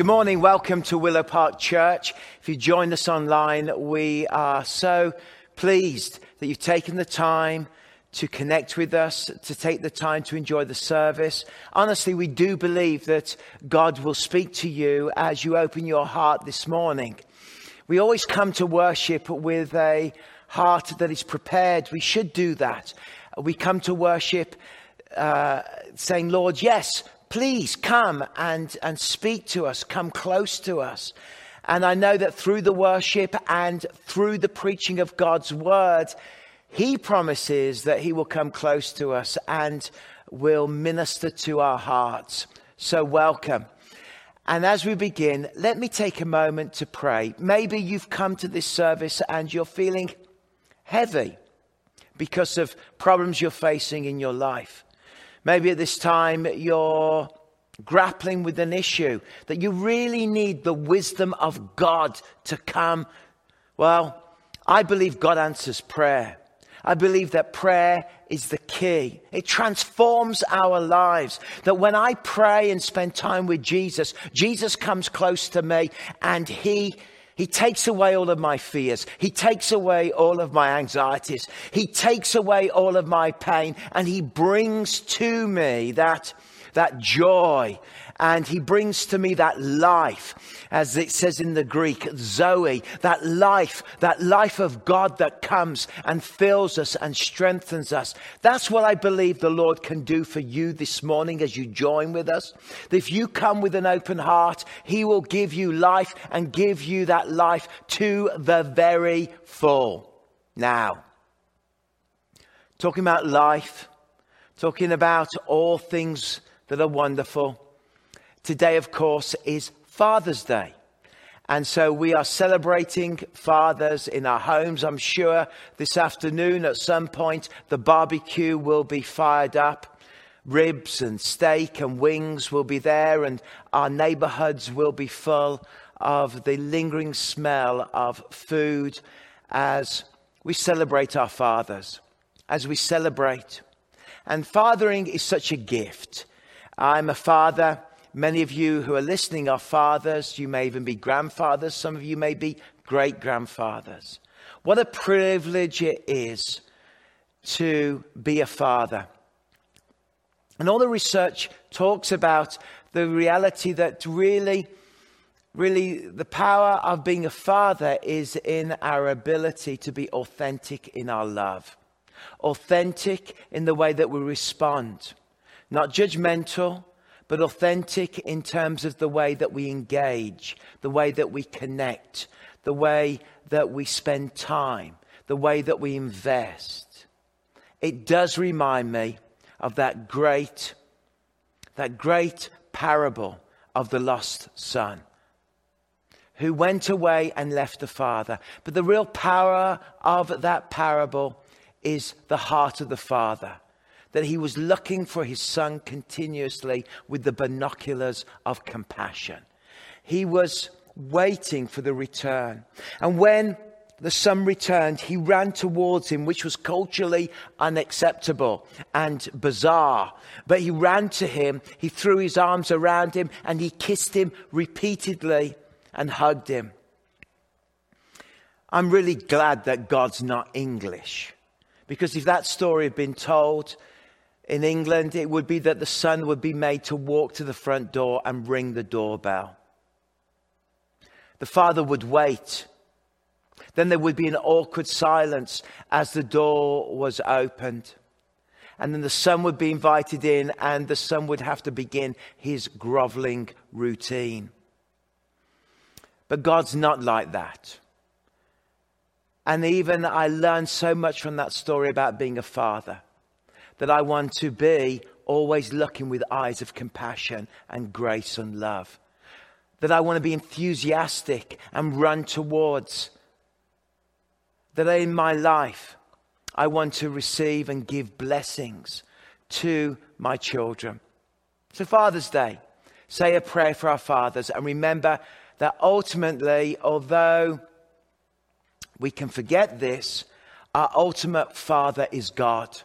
Good morning. Welcome to Willow Park Church. If you joined us online, we are so pleased that you've taken the time to connect with us, to take the time to enjoy the service. Honestly, we do believe that God will speak to you as you open your heart this morning. We always come to worship with a heart that is prepared. We should do that. We come to worship uh, saying, Lord, yes, please come and, and speak to us, come close to us. And I know that through the worship and through the preaching of God's word, He promises that He will come close to us and will minister to our hearts. So, welcome. And as we begin, let me take a moment to pray. Maybe you've come to this service and you're feeling heavy because of problems you're facing in your life. Maybe at this time you're grappling with an issue that you really need the wisdom of God to come. Well, I believe God answers prayer. I believe that prayer is the key. It transforms our lives. That when I pray and spend time with Jesus, Jesus comes close to me and he he takes away all of my fears. He takes away all of my anxieties. He takes away all of my pain and he brings to me that, that joy and he brings to me that life, as it says in the Greek, Zoe, that life, that life of God that comes and fills us and strengthens us. That's what I believe the Lord can do for you this morning as you join with us. If you come with an open heart, he will give you life and give you that life to the very full. Now, talking about life, talking about all things that are wonderful. Today, of course, is Father's Day. And so we are celebrating fathers in our homes. I'm sure this afternoon at some point the barbecue will be fired up. Ribs and steak and wings will be there, and our neighborhoods will be full of the lingering smell of food as we celebrate our fathers, as we celebrate. And fathering is such a gift. I'm a father. Many of you who are listening are fathers. You may even be grandfathers. Some of you may be great grandfathers. What a privilege it is to be a father. And all the research talks about the reality that really, really, the power of being a father is in our ability to be authentic in our love, authentic in the way that we respond, not judgmental, but authentic in terms of the way that we engage, the way that we connect, the way that we spend time, the way that we invest. It does remind me of that great, that great parable of the lost son who went away and left the father. But the real power of that parable is the heart of the father that he was looking for his son continuously with the binoculars of compassion. He was waiting for the return. And when the son returned, he ran towards him, which was culturally unacceptable and bizarre. But he ran to him, he threw his arms around him, and he kissed him repeatedly and hugged him. I'm really glad that God's not English. Because if that story had been told, in England, it would be that the son would be made to walk to the front door and ring the doorbell. The father would wait. Then there would be an awkward silence as the door was opened. And then the son would be invited in, and the son would have to begin his groveling routine. But God's not like that. And even I learned so much from that story about being a father that I want to be always looking with eyes of compassion and grace and love. That I want to be enthusiastic and run towards. That in my life, I want to receive and give blessings to my children. So, Father's Day, say a prayer for our fathers and remember that ultimately, although we can forget this, our ultimate Father is God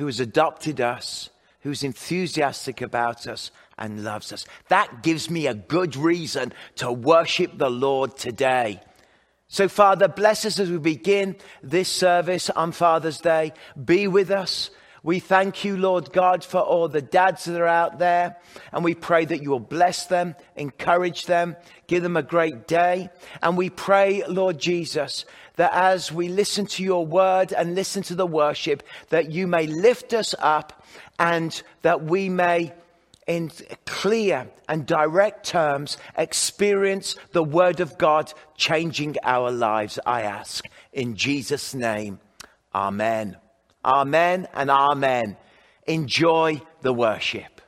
who has adopted us, who's enthusiastic about us and loves us. That gives me a good reason to worship the Lord today. So, Father, bless us as we begin this service on Father's Day. Be with us. We thank you, Lord God, for all the dads that are out there. And we pray that you will bless them, encourage them, give them a great day. And we pray, Lord Jesus, that as we listen to your word and listen to the worship, that you may lift us up and that we may in clear and direct terms experience the word of God changing our lives, I ask. In Jesus' name, amen. Amen and amen. Enjoy the worship.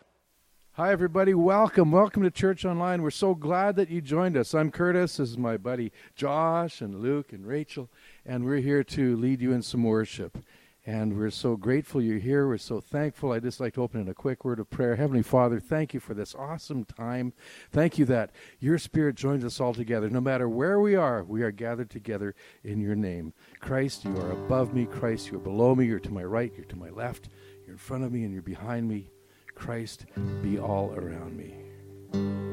Hi, everybody. Welcome. Welcome to Church Online. We're so glad that you joined us. I'm Curtis. This is my buddy Josh and Luke and Rachel, and we're here to lead you in some worship. And we're so grateful you're here. We're so thankful. I'd just like to open in a quick word of prayer. Heavenly Father, thank you for this awesome time. Thank you that your Spirit joins us all together. No matter where we are, we are gathered together in your name. Christ, you are above me. Christ, you are below me. You're to my right. You're to my left. You're in front of me and you're behind me. Christ, be all around me.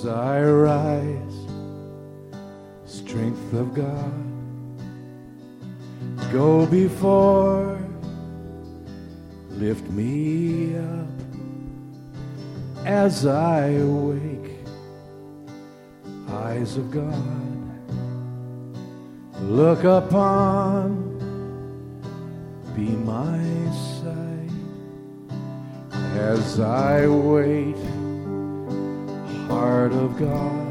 As I rise, strength of God, go before, lift me up as I awake, eyes of God, look upon, be my sight as I wait heart of God,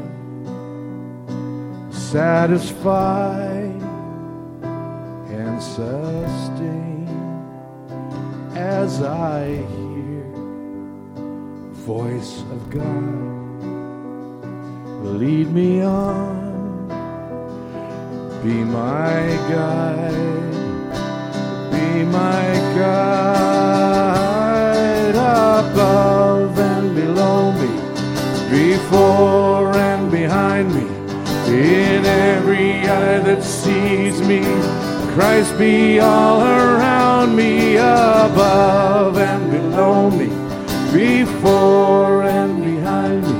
satisfied and sustain as I hear voice of God. Lead me on, be my guide, be my guide above before and behind me, in every eye that sees me. Christ be all around me, above and below me, before and behind me,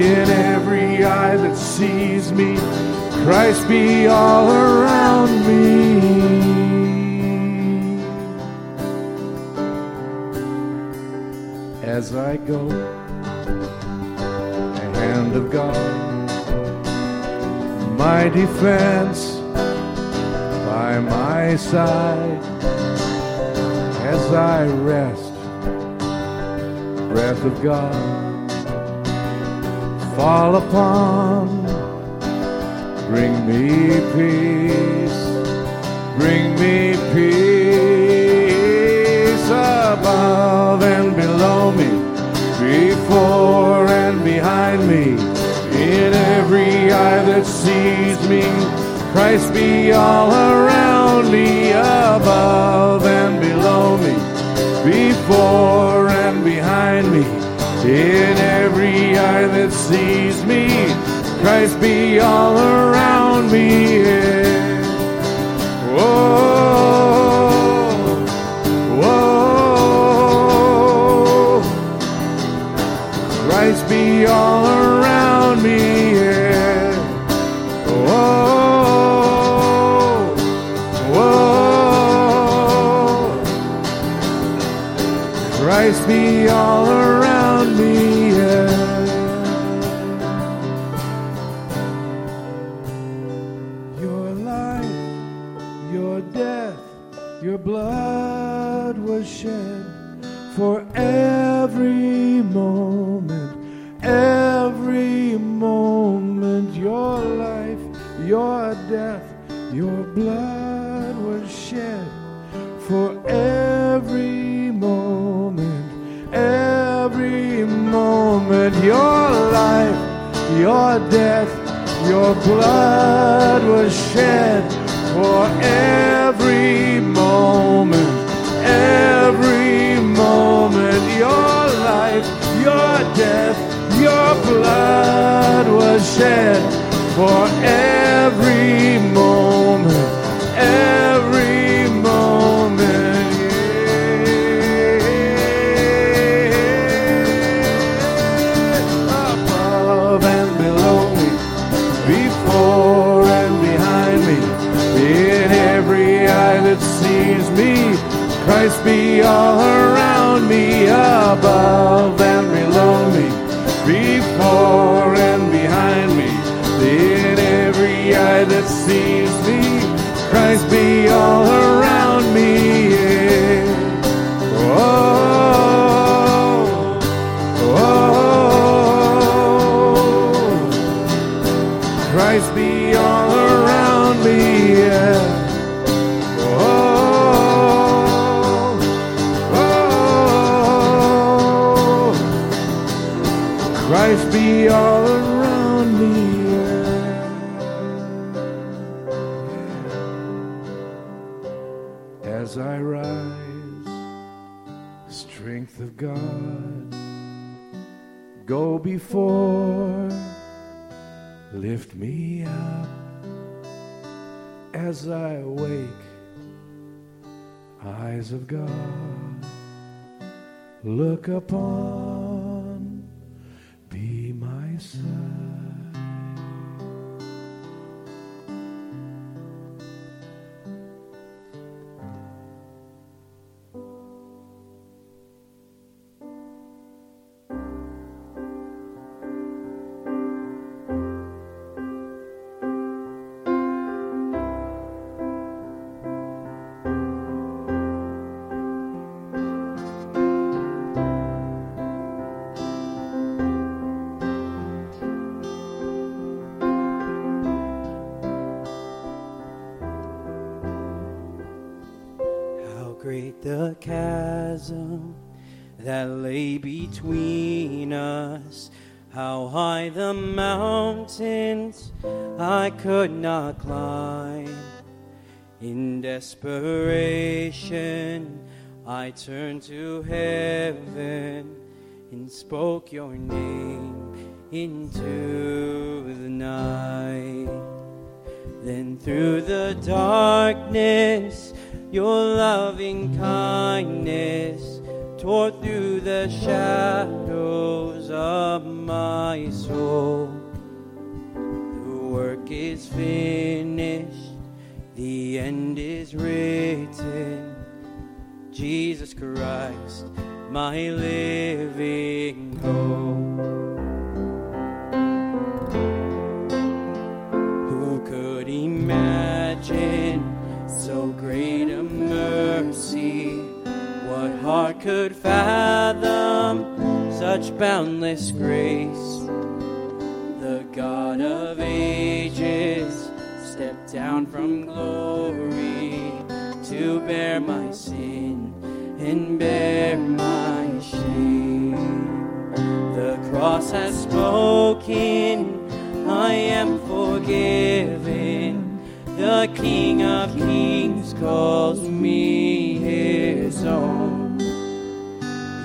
in every eye that sees me. Christ be all around me. As I go of God, my defense by my side. As I rest, breath of God, fall upon, bring me peace, bring me peace above and below me before and behind me, in every eye that sees me. Christ be all around me, above and below me, before and behind me, in every eye that sees me. Christ be all around me. Yeah. Whoa, was shed for every moment, every moment. Your life, your death, your blood was shed for every moment, every moment. Your life, your death, your blood was shed for every moment, every moment. Your life, your death, Your blood was shed for every moment, every moment. Yeah. Above and below me, before and behind me, in every eye that sees me, Christ be all as I awake, eyes of God, look upon, I could not climb. In desperation, I turned to heaven and spoke your name into the night. Then through the darkness, your loving kindness tore through the shadows of my soul. Finished, the end is written. Jesus Christ, my living hope. Who could imagine so great a mercy? What heart could fathom such boundless grace? God of ages stepped down from glory to bear my sin and bear my shame. The cross has spoken, I am forgiven. The King of Kings calls me his own.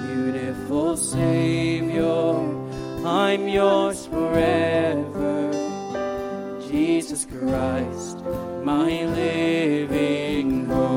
Beautiful Savior, I'm yours forever. Jesus Christ, my living hope.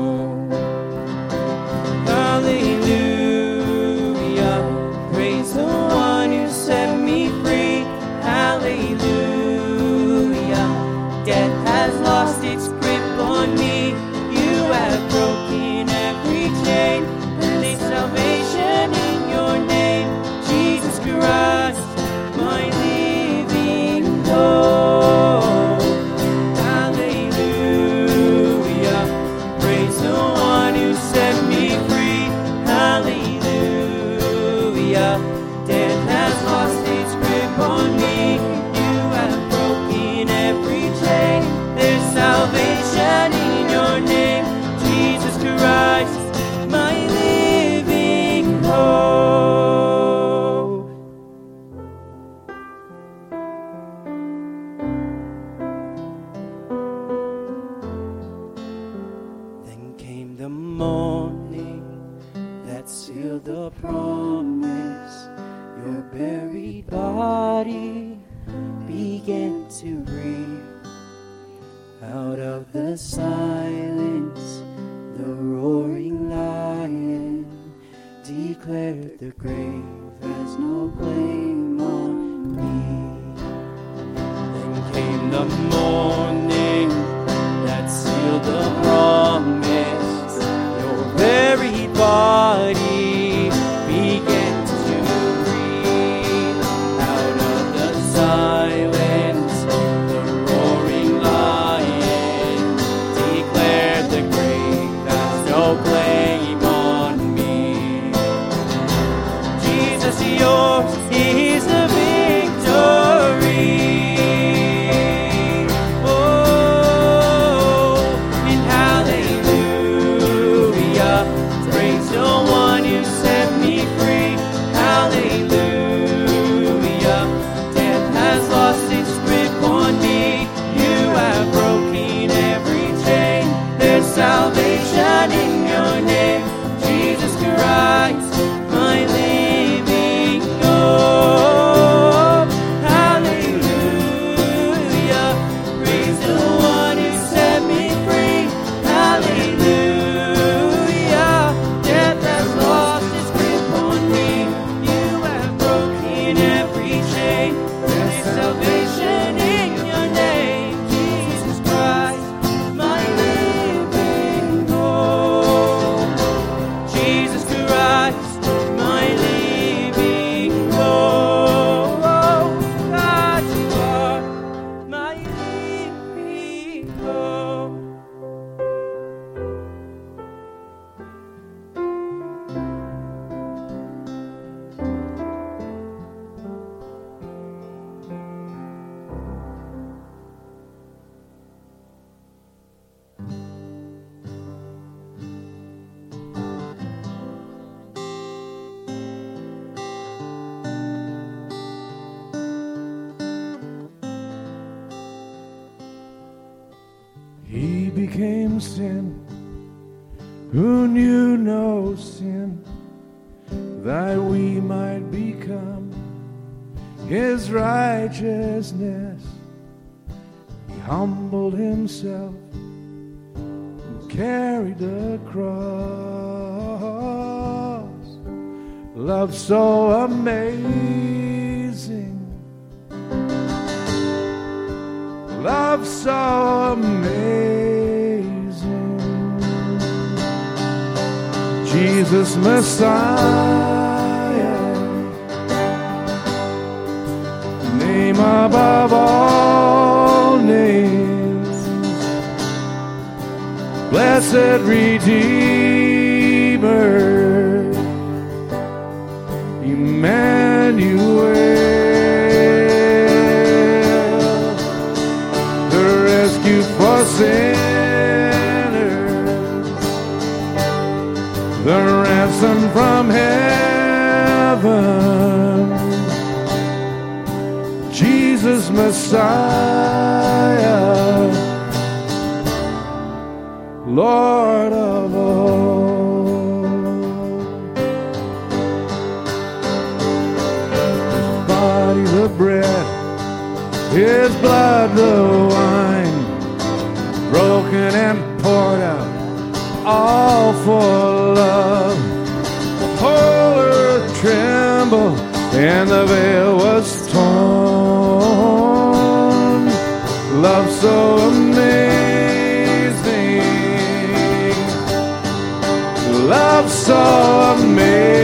So amazing.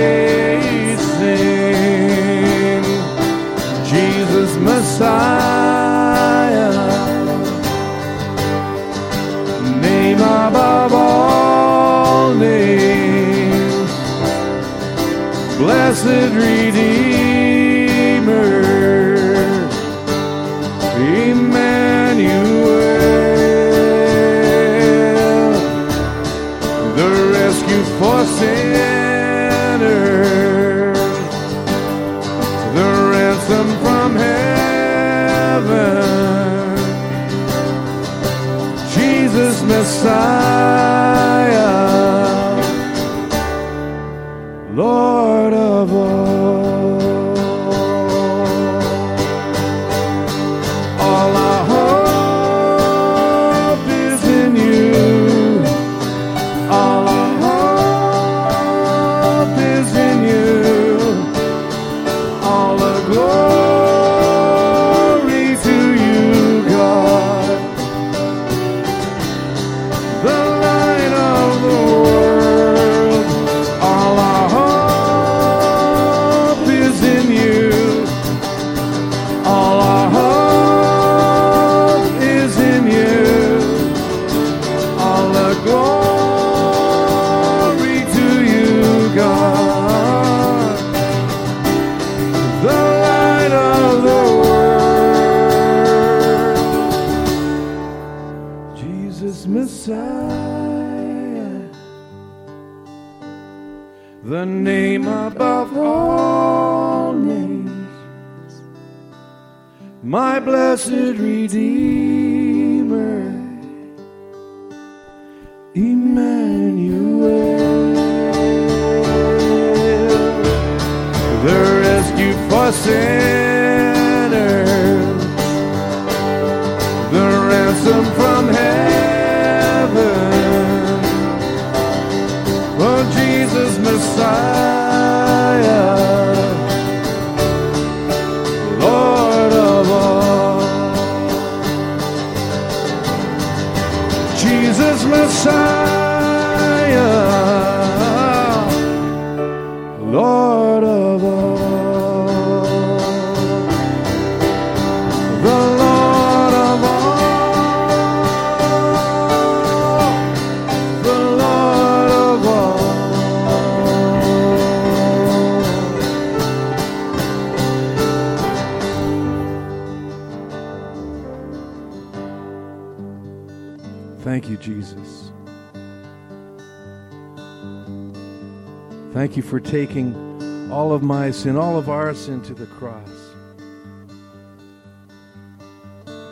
Thank you for taking all of my sin, all of our sin to the cross.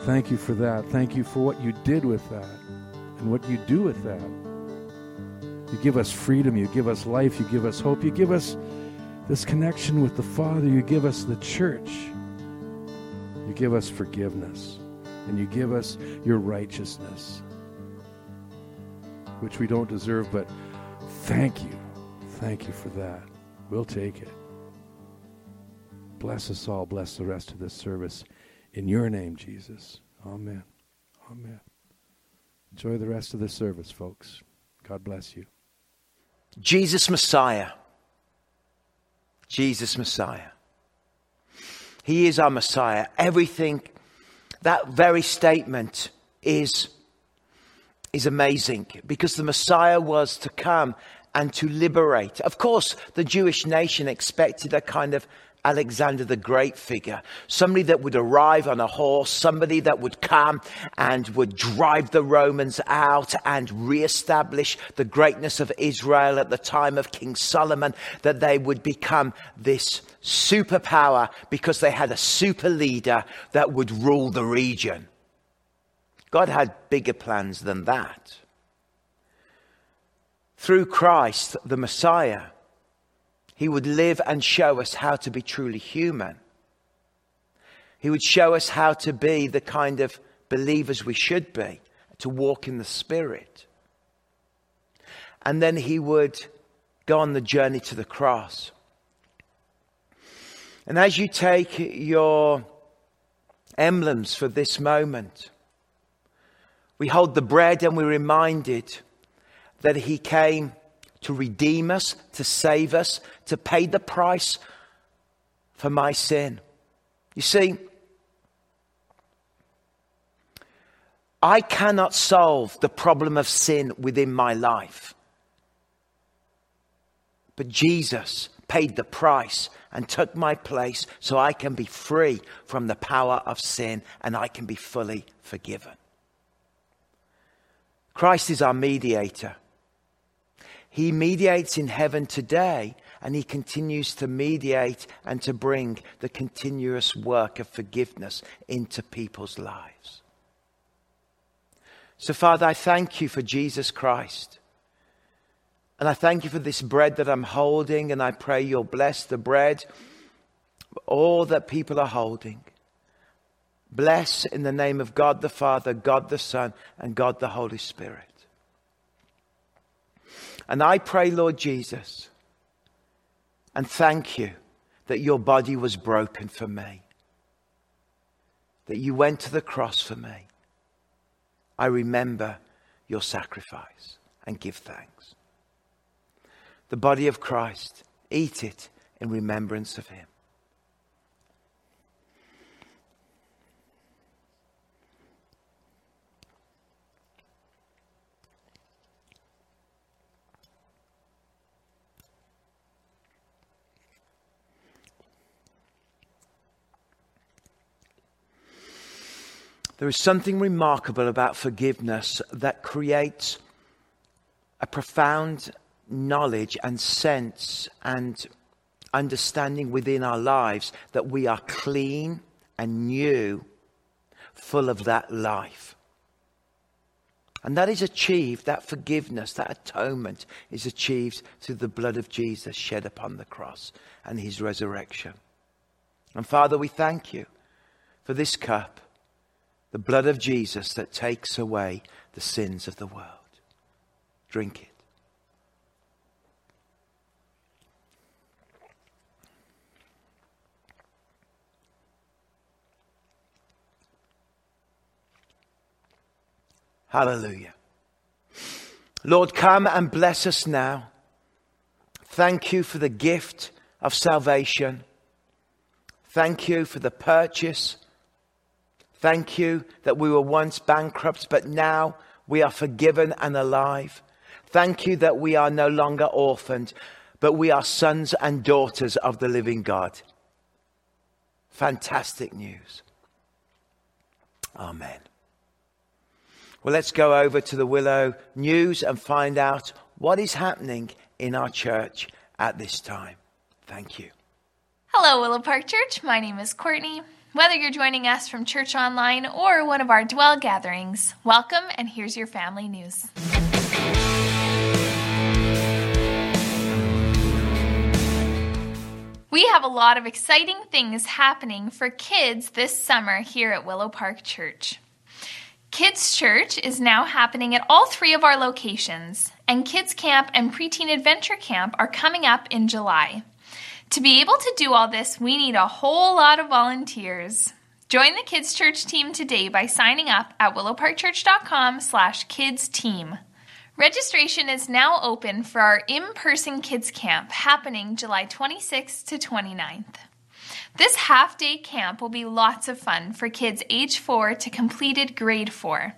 Thank you for that. Thank you for what you did with that and what you do with that. You give us freedom, you give us life, you give us hope, you give us this connection with the Father, you give us the church, you give us forgiveness, and you give us your righteousness which we don't deserve, but thank you. Thank you for that. We'll take it. Bless us all. Bless the rest of this service. In your name, Jesus. Amen. Amen. Enjoy the rest of the service, folks. God bless you. Jesus Messiah. Jesus Messiah. He is our Messiah. Everything, that very statement is, is amazing because the Messiah was to come and to liberate. Of course, the Jewish nation expected a kind of Alexander the Great figure, somebody that would arrive on a horse, somebody that would come and would drive the Romans out and reestablish the greatness of Israel at the time of King Solomon, that they would become this superpower because they had a super leader that would rule the region. God had bigger plans than that. Through Christ, the Messiah, he would live and show us how to be truly human. He would show us how to be the kind of believers we should be, to walk in the Spirit. And then he would go on the journey to the cross. And as you take your emblems for this moment, we hold the bread and we're reminded that he came to redeem us, to save us, to pay the price for my sin. You see, I cannot solve the problem of sin within my life. But Jesus paid the price and took my place so I can be free from the power of sin and I can be fully forgiven. Christ is our mediator. He mediates in heaven today, and he continues to mediate and to bring the continuous work of forgiveness into people's lives. So, Father, I thank you for Jesus Christ. And I thank you for this bread that I'm holding, and I pray you'll bless the bread, all that people are holding. Bless in the name of God the Father, God the Son, and God the Holy Spirit. And I pray, Lord Jesus, and thank you that your body was broken for me, that you went to the cross for me. I remember your sacrifice and give thanks. The body of Christ, eat it in remembrance of him. There is something remarkable about forgiveness that creates a profound knowledge and sense and understanding within our lives that we are clean and new, full of that life. And that is achieved, that forgiveness, that atonement is achieved through the blood of Jesus shed upon the cross and his resurrection. And Father, we thank you for this cup the blood of Jesus that takes away the sins of the world. Drink it. Hallelujah. Lord, come and bless us now. Thank you for the gift of salvation. Thank you for the purchase Thank you that we were once bankrupt, but now we are forgiven and alive. Thank you that we are no longer orphaned, but we are sons and daughters of the living God. Fantastic news. Amen. Well, let's go over to the Willow News and find out what is happening in our church at this time. Thank you. Hello, Willow Park Church. My name is Courtney. Whether you're joining us from church online or one of our dwell gatherings, welcome and here's your family news. We have a lot of exciting things happening for kids this summer here at Willow Park Church. Kids Church is now happening at all three of our locations, and Kids Camp and Preteen Adventure Camp are coming up in July. To be able to do all this, we need a whole lot of volunteers. Join the Kids Church team today by signing up at willowparkchurch.com slash kids team. Registration is now open for our in-person kids camp happening July 26th to 29th. This half-day camp will be lots of fun for kids age 4 to completed grade 4.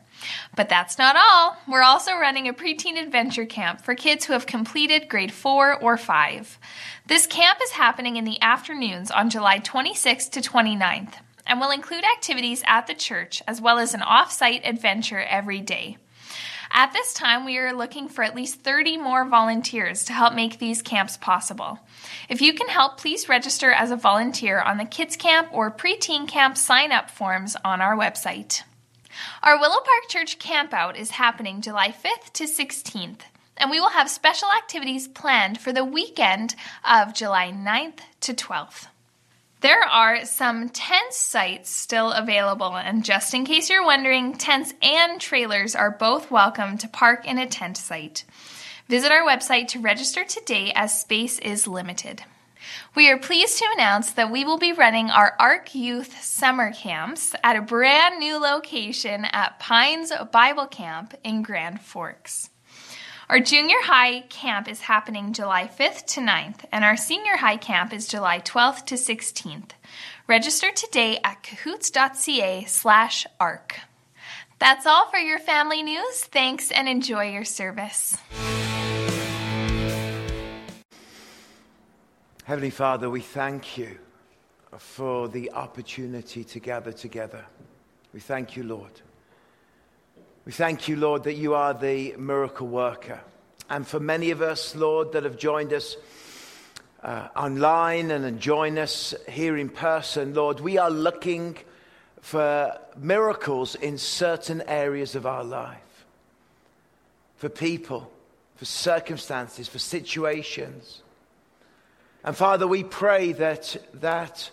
But that's not all. We're also running a preteen adventure camp for kids who have completed grade 4 or 5. This camp is happening in the afternoons on July 26th to 29th and will include activities at the church as well as an off site adventure every day. At this time, we are looking for at least 30 more volunteers to help make these camps possible. If you can help, please register as a volunteer on the Kids Camp or Preteen Camp sign up forms on our website. Our Willow Park Church campout is happening July 5th to 16th and we will have special activities planned for the weekend of July 9th to 12th. There are some tent sites still available, and just in case you're wondering, tents and trailers are both welcome to park in a tent site. Visit our website to register today as space is limited. We are pleased to announce that we will be running our ARC Youth Summer Camps at a brand new location at Pines Bible Camp in Grand Forks. Our junior high camp is happening July 5th to 9th, and our senior high camp is July 12th to 16th. Register today at cahoots.ca slash ARC. That's all for your family news. Thanks and enjoy your service. Heavenly Father, we thank you for the opportunity to gather together. We thank you, Lord. We thank you, Lord, that you are the miracle worker. And for many of us, Lord, that have joined us uh, online and join us here in person, Lord, we are looking for miracles in certain areas of our life, for people, for circumstances, for situations. And Father, we pray that that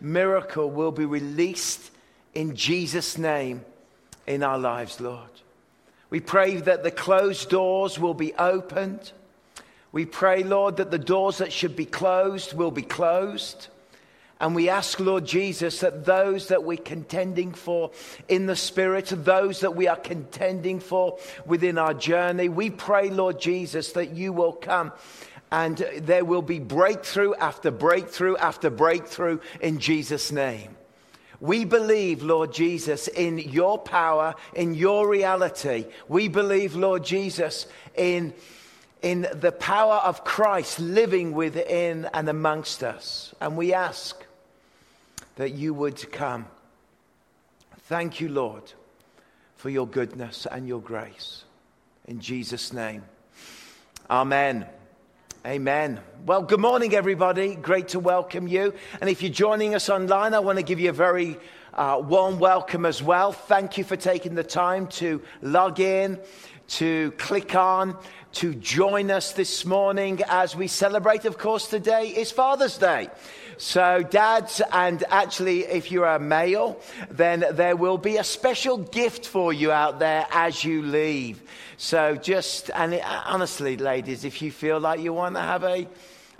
miracle will be released in Jesus' name in our lives, Lord. We pray that the closed doors will be opened. We pray, Lord, that the doors that should be closed will be closed. And we ask, Lord Jesus, that those that we're contending for in the Spirit, those that we are contending for within our journey, we pray, Lord Jesus, that you will come and there will be breakthrough after breakthrough after breakthrough in Jesus' name. We believe, Lord Jesus, in your power, in your reality. We believe, Lord Jesus, in, in the power of Christ living within and amongst us. And we ask that you would come. Thank you, Lord, for your goodness and your grace. In Jesus' name. Amen. Amen. Well, good morning, everybody. Great to welcome you. And if you're joining us online, I want to give you a very uh, warm welcome as well. Thank you for taking the time to log in, to click on, to join us this morning as we celebrate, of course, today is Father's Day. So, dads, and actually, if you're a male, then there will be a special gift for you out there as you leave. So, just, and it, honestly, ladies, if you feel like you want to have a,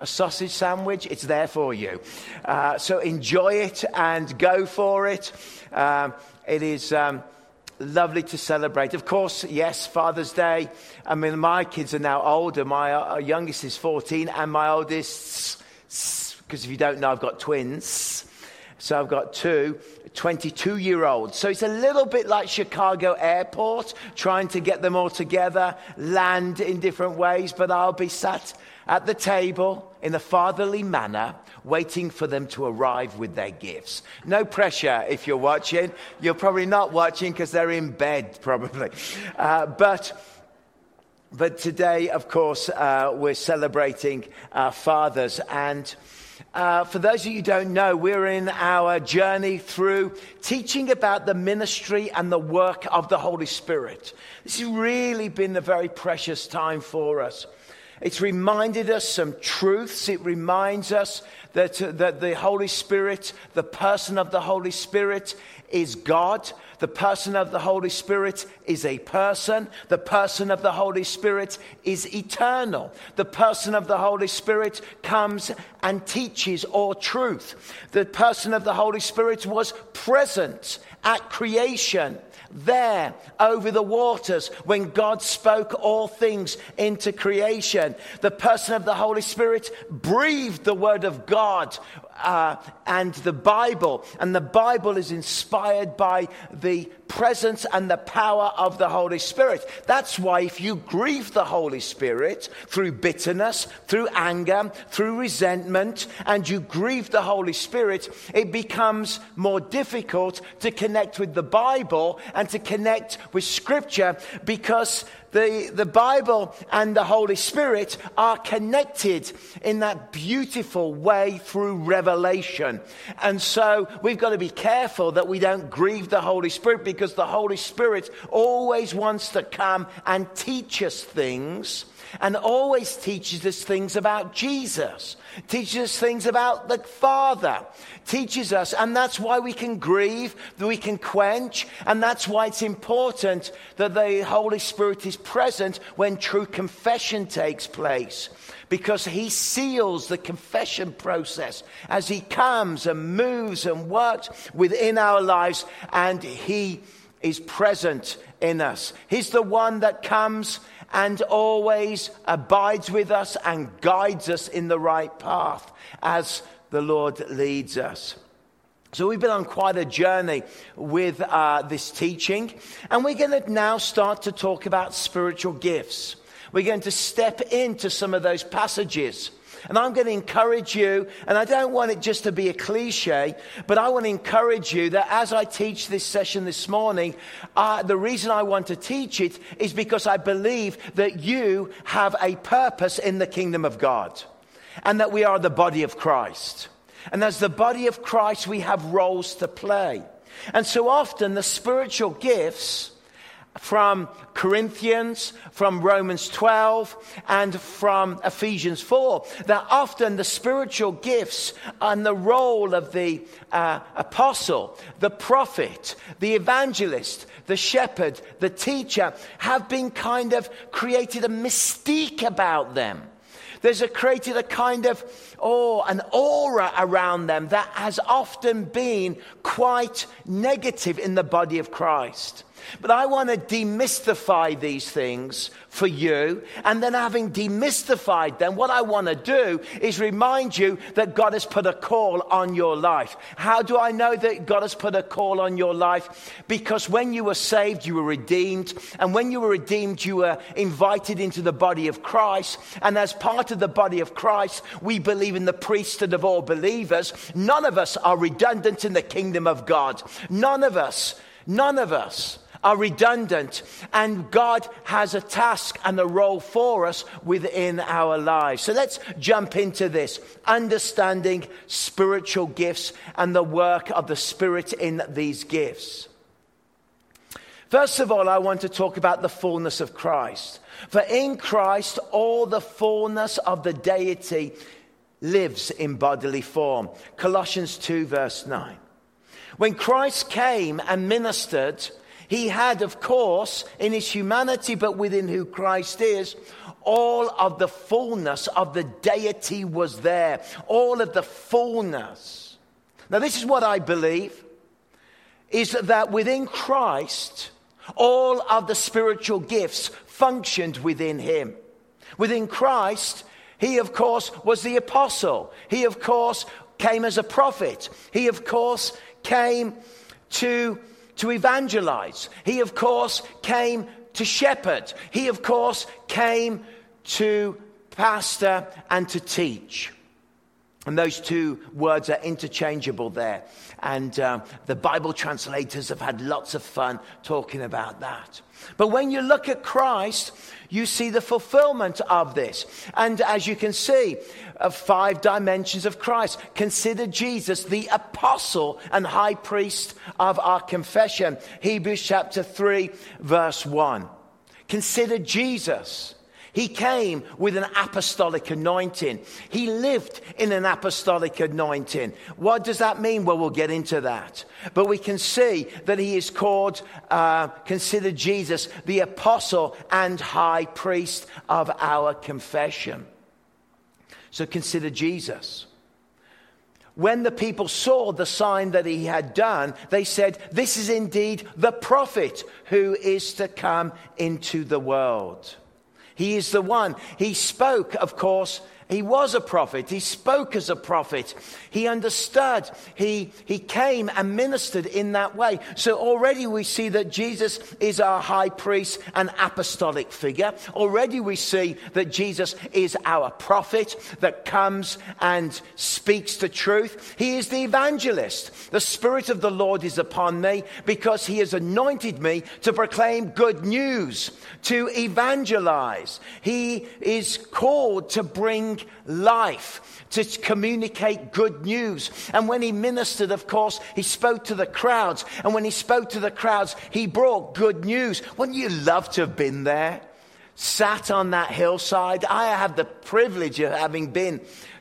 a sausage sandwich, it's there for you. Uh, so, enjoy it and go for it. Um, it is. Um, lovely to celebrate. Of course, yes, Father's Day. I mean, my kids are now older. My uh, youngest is 14, and my oldest because if you don't know, I've got twins. So I've got two 22 year olds. So it's a little bit like Chicago Airport, trying to get them all together, land in different ways, but I'll be sat at the table in a fatherly manner, waiting for them to arrive with their gifts. No pressure if you're watching. You're probably not watching because they're in bed, probably. Uh, but but today, of course, uh, we're celebrating our fathers and uh, for those of you who don't know, we're in our journey through teaching about the ministry and the work of the Holy Spirit. This has really been a very precious time for us. It's reminded us some truths. It reminds us that, uh, that the Holy Spirit, the person of the Holy Spirit, is God. The person of the Holy Spirit is a person. The person of the Holy Spirit is eternal. The person of the Holy Spirit comes and teaches all truth. The person of the Holy Spirit was present at creation there over the waters when God spoke all things into creation. The person of the Holy Spirit breathed the word of God uh, and the Bible. And the Bible is inspired by the presence and the power of the Holy Spirit. That's why if you grieve the Holy Spirit through bitterness, through anger, through resentment, and you grieve the Holy Spirit, it becomes more difficult to connect with the Bible and to connect with Scripture because the, the Bible and the Holy Spirit are connected in that beautiful way through revelation. And so we've got to be careful that we don't grieve the Holy Spirit because the Holy Spirit always wants to come and teach us things and always teaches us things about Jesus, teaches us things about the Father, teaches us, and that's why we can grieve, that we can quench, and that's why it's important that the Holy Spirit is present when true confession takes place. Because he seals the confession process as he comes and moves and works within our lives, and he is present in us. He's the one that comes and always abides with us and guides us in the right path as the Lord leads us. So, we've been on quite a journey with uh, this teaching, and we're going to now start to talk about spiritual gifts. We're going to step into some of those passages. And I'm going to encourage you, and I don't want it just to be a cliche, but I want to encourage you that as I teach this session this morning, uh, the reason I want to teach it is because I believe that you have a purpose in the kingdom of God and that we are the body of Christ. And as the body of Christ, we have roles to play. And so often the spiritual gifts from Corinthians, from Romans 12, and from Ephesians 4, that often the spiritual gifts and the role of the uh, apostle, the prophet, the evangelist, the shepherd, the teacher have been kind of created a mystique about them There's a, created a kind of, oh, an aura around them that has often been quite negative in the body of Christ. But I want to demystify these things for you. And then, having demystified them, what I want to do is remind you that God has put a call on your life. How do I know that God has put a call on your life? Because when you were saved, you were redeemed. And when you were redeemed, you were invited into the body of Christ. And as part of the body of Christ, we believe in the priesthood of all believers. None of us are redundant in the kingdom of God. None of us. None of us are redundant, and God has a task and a role for us within our lives. So let's jump into this understanding spiritual gifts and the work of the Spirit in these gifts. First of all, I want to talk about the fullness of Christ. For in Christ, all the fullness of the deity lives in bodily form. Colossians 2, verse 9. When Christ came and ministered, he had, of course, in his humanity, but within who Christ is, all of the fullness of the deity was there. All of the fullness. Now, this is what I believe is that within Christ, all of the spiritual gifts functioned within him. Within Christ, he, of course, was the apostle. He, of course, came as a prophet. He, of course, came to to evangelize. He, of course, came to shepherd. He, of course, came to pastor and to teach. And those two words are interchangeable there. And uh, the Bible translators have had lots of fun talking about that. But when you look at Christ, you see the fulfillment of this. And as you can see, of five dimensions of Christ. Consider Jesus the apostle and high priest of our confession. Hebrews chapter 3, verse 1. Consider Jesus he came with an apostolic anointing. He lived in an apostolic anointing. What does that mean? Well, we'll get into that. But we can see that he is called, uh, consider Jesus the apostle and high priest of our confession. So consider Jesus. When the people saw the sign that he had done, they said, This is indeed the prophet who is to come into the world. He is the one. He spoke, of course, he was a prophet. He spoke as a prophet. He understood. He, he came and ministered in that way. So already we see that Jesus is our high priest and apostolic figure. Already we see that Jesus is our prophet that comes and speaks the truth. He is the evangelist. The Spirit of the Lord is upon me because he has anointed me to proclaim good news, to evangelize. He is called to bring life, to communicate good news. And when he ministered, of course, he spoke to the crowds. And when he spoke to the crowds, he brought good news. Wouldn't you love to have been there? Sat on that hillside. I have the privilege of having been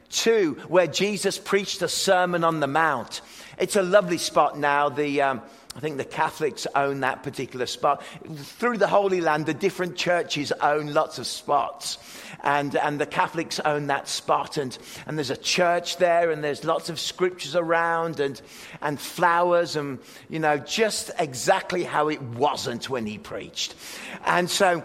to where Jesus preached a Sermon on the Mount. It's a lovely spot now. The, um, I think the Catholics own that particular spot. Through the Holy Land, the different churches own lots of spots and, and the Catholics own that spot. And, and there's a church there, and there's lots of scriptures around, and, and flowers, and, you know, just exactly how it wasn't when he preached. And so,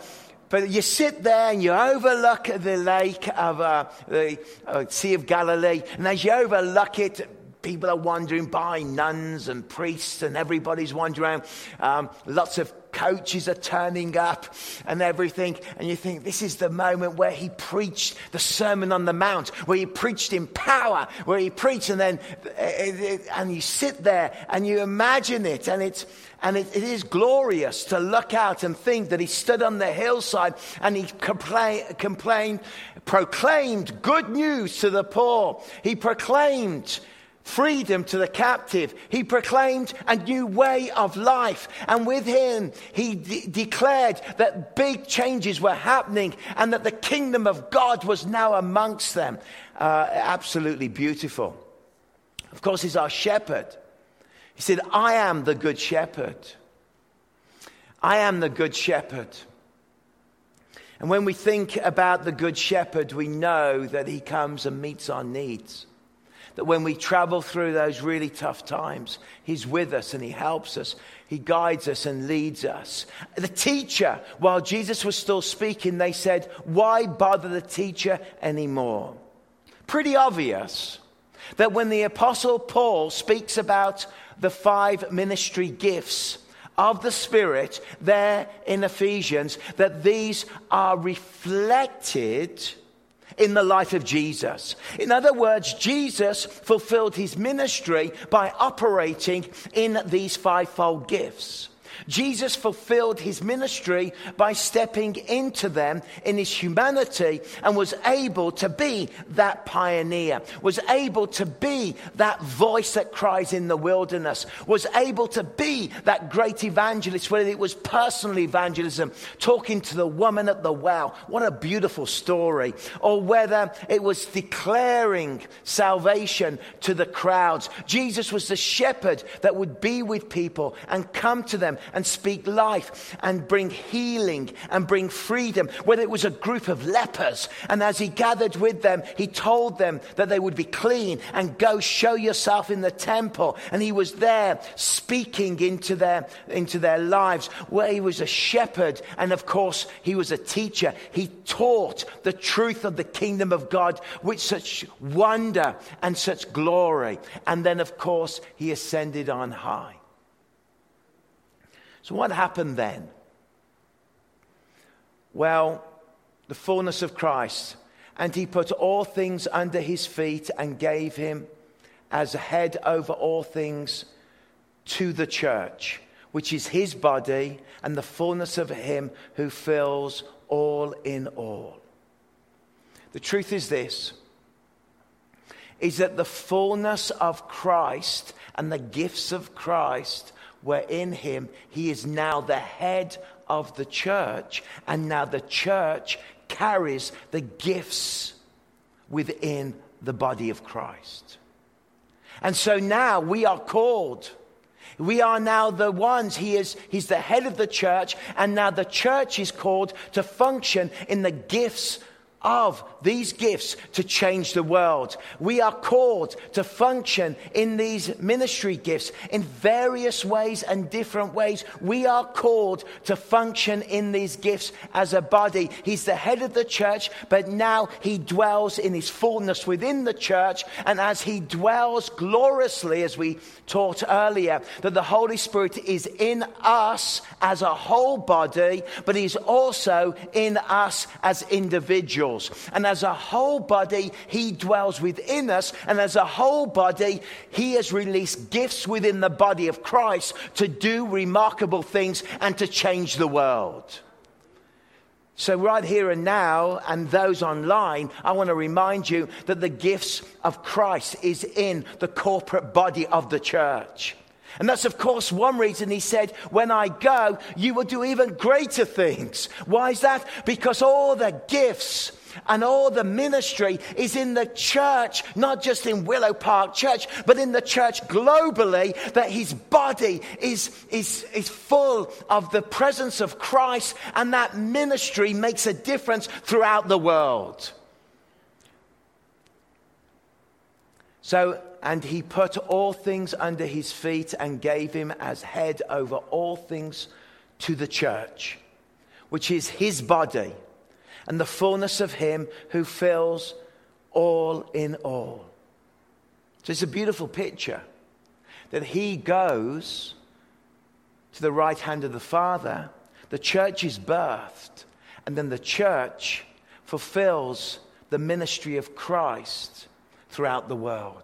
but you sit there and you overlook the lake of uh, the uh, Sea of Galilee, and as you overlook it, people are wandering by, nuns and priests, and everybody's wandering around. Um, lots of coaches are turning up and everything. And you think, this is the moment where he preached the Sermon on the Mount, where he preached in power, where he preached, and then, and you sit there and you imagine it, and it's, and it, it is glorious to look out and think that he stood on the hillside and he compla- complained, proclaimed good news to the poor. He proclaimed freedom to the captive. He proclaimed a new way of life. And with him, he de- declared that big changes were happening and that the kingdom of God was now amongst them. Uh, absolutely beautiful. Of course, he's our shepherd. He said, I am the good shepherd. I am the good shepherd. And when we think about the Good Shepherd, we know that he comes and meets our needs. That when we travel through those really tough times, he's with us and he helps us. He guides us and leads us. The teacher, while Jesus was still speaking, they said, Why bother the teacher anymore? Pretty obvious that when the Apostle Paul speaks about the five ministry gifts, of the Spirit there in Ephesians, that these are reflected in the life of Jesus. In other words, Jesus fulfilled his ministry by operating in these fivefold gifts. Jesus fulfilled his ministry by stepping into them in his humanity and was able to be that pioneer, was able to be that voice that cries in the wilderness, was able to be that great evangelist, whether it was personal evangelism, talking to the woman at the well. What a beautiful story. Or whether it was declaring salvation to the crowds. Jesus was the shepherd that would be with people and come to them and speak life and bring healing and bring freedom. Whether it was a group of lepers, and as he gathered with them, he told them that they would be clean and go show yourself in the temple. And he was there speaking into their, into their lives, where he was a shepherd, and of course, he was a teacher. He taught the truth of the kingdom of God with such wonder and such glory. And then, of course, he ascended on high. So, what happened then? Well, the fullness of Christ. And he put all things under his feet and gave him as a head over all things to the church, which is his body and the fullness of him who fills all in all. The truth is this is that the fullness of Christ and the gifts of Christ where in him he is now the head of the church, and now the church carries the gifts within the body of Christ. And so now we are called. We are now the ones. He is, he's the head of the church, and now the church is called to function in the gifts of these gifts to change the world. We are called to function in these ministry gifts in various ways and different ways. We are called to function in these gifts as a body. He's the head of the church, but now he dwells in his fullness within the church. And as he dwells gloriously, as we taught earlier, that the Holy Spirit is in us as a whole body, but he's also in us as individuals. And as a whole body, He dwells within us. And as a whole body, He has released gifts within the body of Christ to do remarkable things and to change the world. So, right here and now, and those online, I want to remind you that the gifts of Christ is in the corporate body of the church. And that's, of course, one reason he said, When I go, you will do even greater things. Why is that? Because all the gifts and all the ministry is in the church, not just in Willow Park Church, but in the church globally, that his body is, is, is full of the presence of Christ, and that ministry makes a difference throughout the world. So, and he put all things under his feet and gave him as head over all things to the church, which is his body and the fullness of Him who fills all in all. So it's a beautiful picture that He goes to the right hand of the Father, the church is birthed, and then the church fulfills the ministry of Christ throughout the world.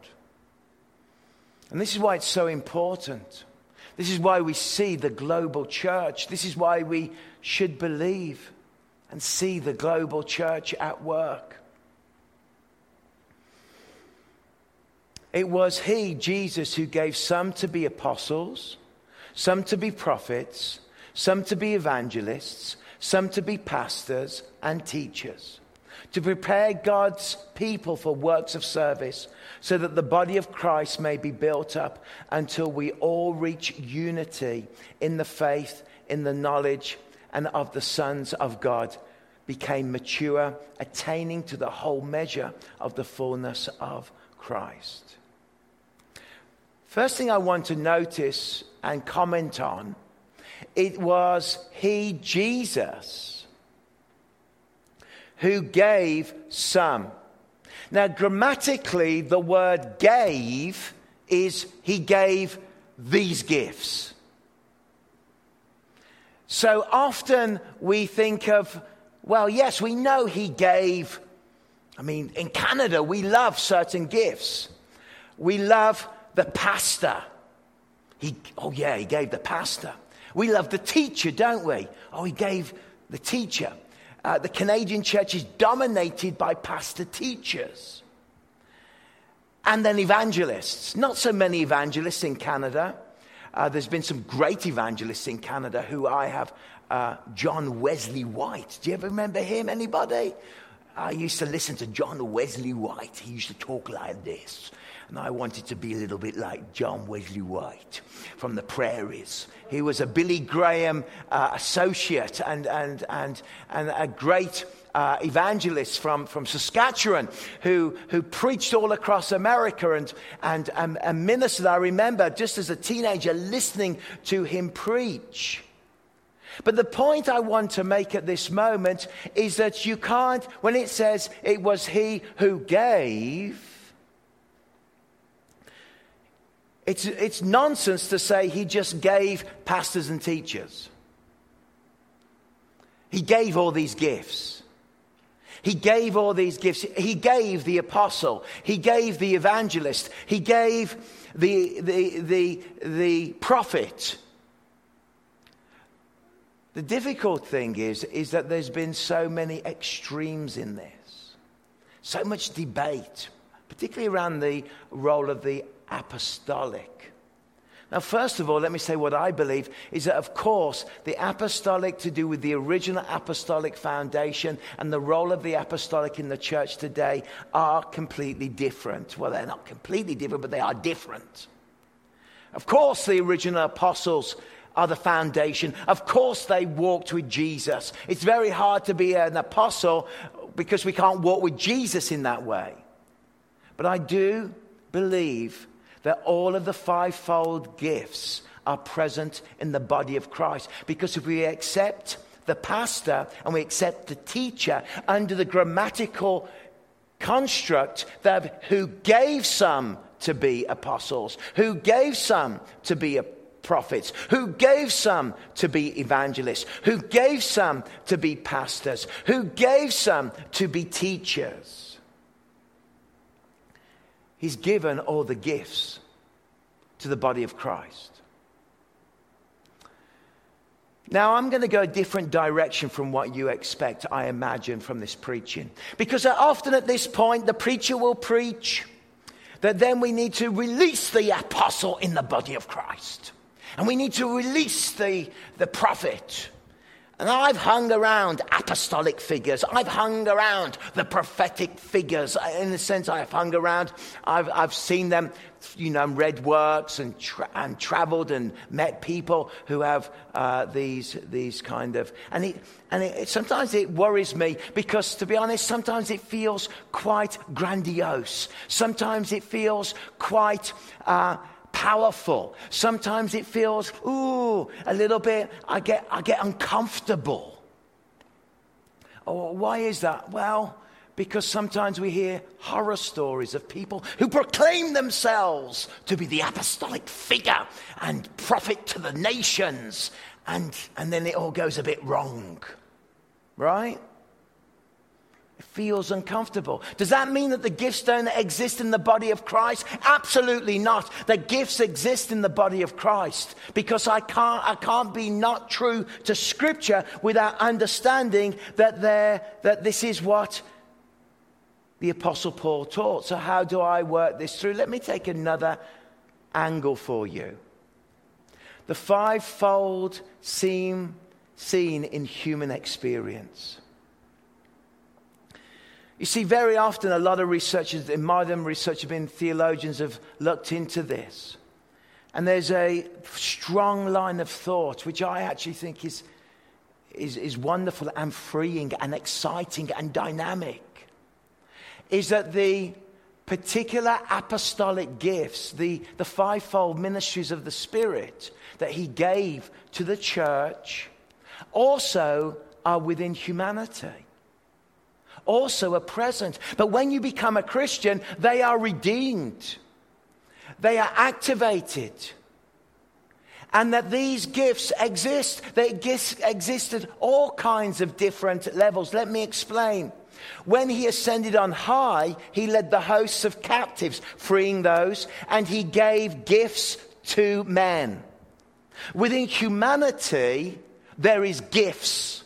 And this is why it's so important. This is why we see the global church. This is why we should believe and see the global church at work. It was He, Jesus, who gave some to be apostles, some to be prophets, some to be evangelists, some to be pastors and teachers, to prepare God's people for works of service, so that the body of Christ may be built up until we all reach unity in the faith, in the knowledge, and of the sons of God became mature, attaining to the whole measure of the fullness of Christ. First thing I want to notice and comment on it was he, Jesus, who gave some. Now, grammatically, the word gave is he gave these gifts. So often we think of, well, yes, we know he gave. I mean, in Canada, we love certain gifts. We love the pastor. He, oh, yeah, he gave the pastor. We love the teacher, don't we? Oh, he gave the teacher. Uh, the Canadian church is dominated by pastor teachers. And then evangelists. Not so many evangelists in Canada. Uh, there's been some great evangelists in Canada who I have. Uh, John Wesley White. Do you ever remember him? Anybody? I used to listen to John Wesley White. He used to talk like this. And I wanted to be a little bit like John Wesley White from the prairies. He was a Billy Graham uh, associate and, and, and, and a great uh, evangelist from, from Saskatchewan who, who preached all across America and, and, and, and ministered. I remember just as a teenager listening to him preach. But the point I want to make at this moment is that you can't, when it says it was he who gave, It's, it's nonsense to say he just gave pastors and teachers. He gave all these gifts. He gave all these gifts. He gave the apostle. He gave the evangelist. He gave the, the, the, the prophet. The difficult thing is, is that there's been so many extremes in this, so much debate, particularly around the role of the apostolic. Now, first of all, let me say what I believe is that, of course, the apostolic to do with the original apostolic foundation and the role of the apostolic in the church today are completely different. Well, they're not completely different, but they are different. Of course, the original apostles are the foundation. Of course, they walked with Jesus. It's very hard to be an apostle because we can't walk with Jesus in that way. But I do believe that all of the fivefold gifts are present in the body of Christ. Because if we accept the pastor and we accept the teacher under the grammatical construct that who gave some to be apostles, who gave some to be prophets, who gave some to be evangelists, who gave some to be pastors, who gave some to be teachers. He's given all the gifts to the body of Christ. Now, I'm going to go a different direction from what you expect, I imagine, from this preaching. Because often at this point, the preacher will preach that then we need to release the apostle in the body of Christ. And we need to release the, the prophet. And I've hung around apostolic figures. I've hung around the prophetic figures. In the sense, I've hung around, I've, I've seen them, you know, read works and, tra- and traveled and met people who have uh, these, these kind of. And, it, and it, sometimes it worries me because, to be honest, sometimes it feels quite grandiose. Sometimes it feels quite. Uh, powerful. Sometimes it feels, ooh, a little bit, I get, I get uncomfortable. Oh, why is that? Well, because sometimes we hear horror stories of people who proclaim themselves to be the apostolic figure and prophet to the nations, and, and then it all goes a bit wrong. Right? Feels uncomfortable. Does that mean that the gifts don't exist in the body of Christ? Absolutely not. The gifts exist in the body of Christ because I can't, I can't be not true to Scripture without understanding that, there, that this is what the Apostle Paul taught. So, how do I work this through? Let me take another angle for you. The fivefold seem seen in human experience. You see, very often, a lot of researchers, in modern research, have been theologians have looked into this. And there's a strong line of thought, which I actually think is, is, is wonderful and freeing and exciting and dynamic is that the particular apostolic gifts, the, the fivefold ministries of the Spirit that he gave to the church, also are within humanity. Also are present. But when you become a Christian, they are redeemed, they are activated. And that these gifts exist. They exist at all kinds of different levels. Let me explain. When he ascended on high, he led the hosts of captives, freeing those, and he gave gifts to men. Within humanity, there is gifts.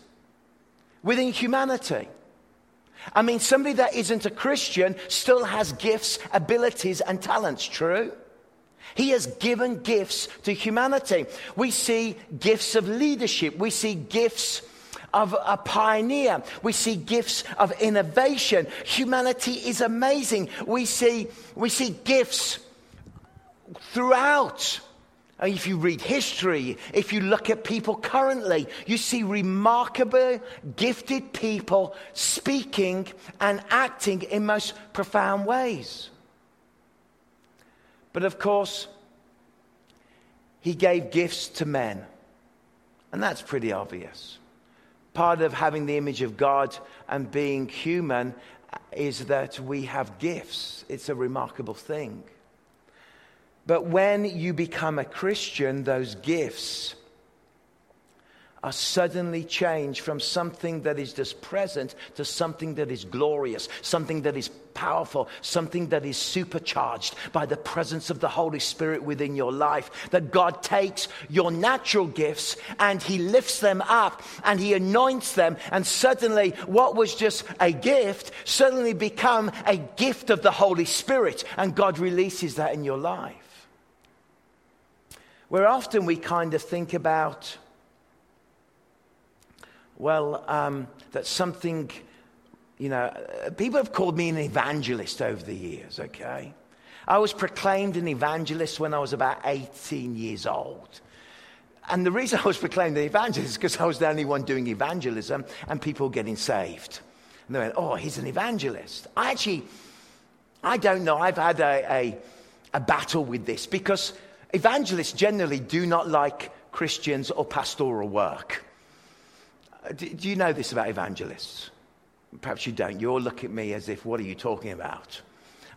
Within humanity. I mean, somebody that isn't a Christian still has gifts, abilities, and talents, true? He has given gifts to humanity. We see gifts of leadership. We see gifts of a pioneer. We see gifts of innovation. Humanity is amazing. We see, we see gifts throughout. Uh, if you read history, if you look at people currently, you see remarkable, gifted people speaking and acting in most profound ways. But of course, he gave gifts to men. And that's pretty obvious part of having the image of God and being human is that we have gifts. It's a remarkable thing. But when you become a Christian, those gifts are suddenly changed from something that is just present to something that is glorious, something that is powerful, something that is supercharged by the presence of the Holy Spirit within your life. That God takes your natural gifts and He lifts them up and He anoints them, and suddenly what was just a gift suddenly become a gift of the Holy Spirit, and God releases that in your life. Where often we kind of think about well, um, that something, you know, people have called me an evangelist over the years, okay? I was proclaimed an evangelist when I was about 18 years old. And the reason I was proclaimed an evangelist is because I was the only one doing evangelism and people getting saved. And they went, oh, he's an evangelist. I actually, I don't know, I've had a, a, a battle with this because evangelists generally do not like Christians or pastoral work. Uh, do, do you know this about evangelists? Perhaps you don't. You all look at me as if, what are you talking about?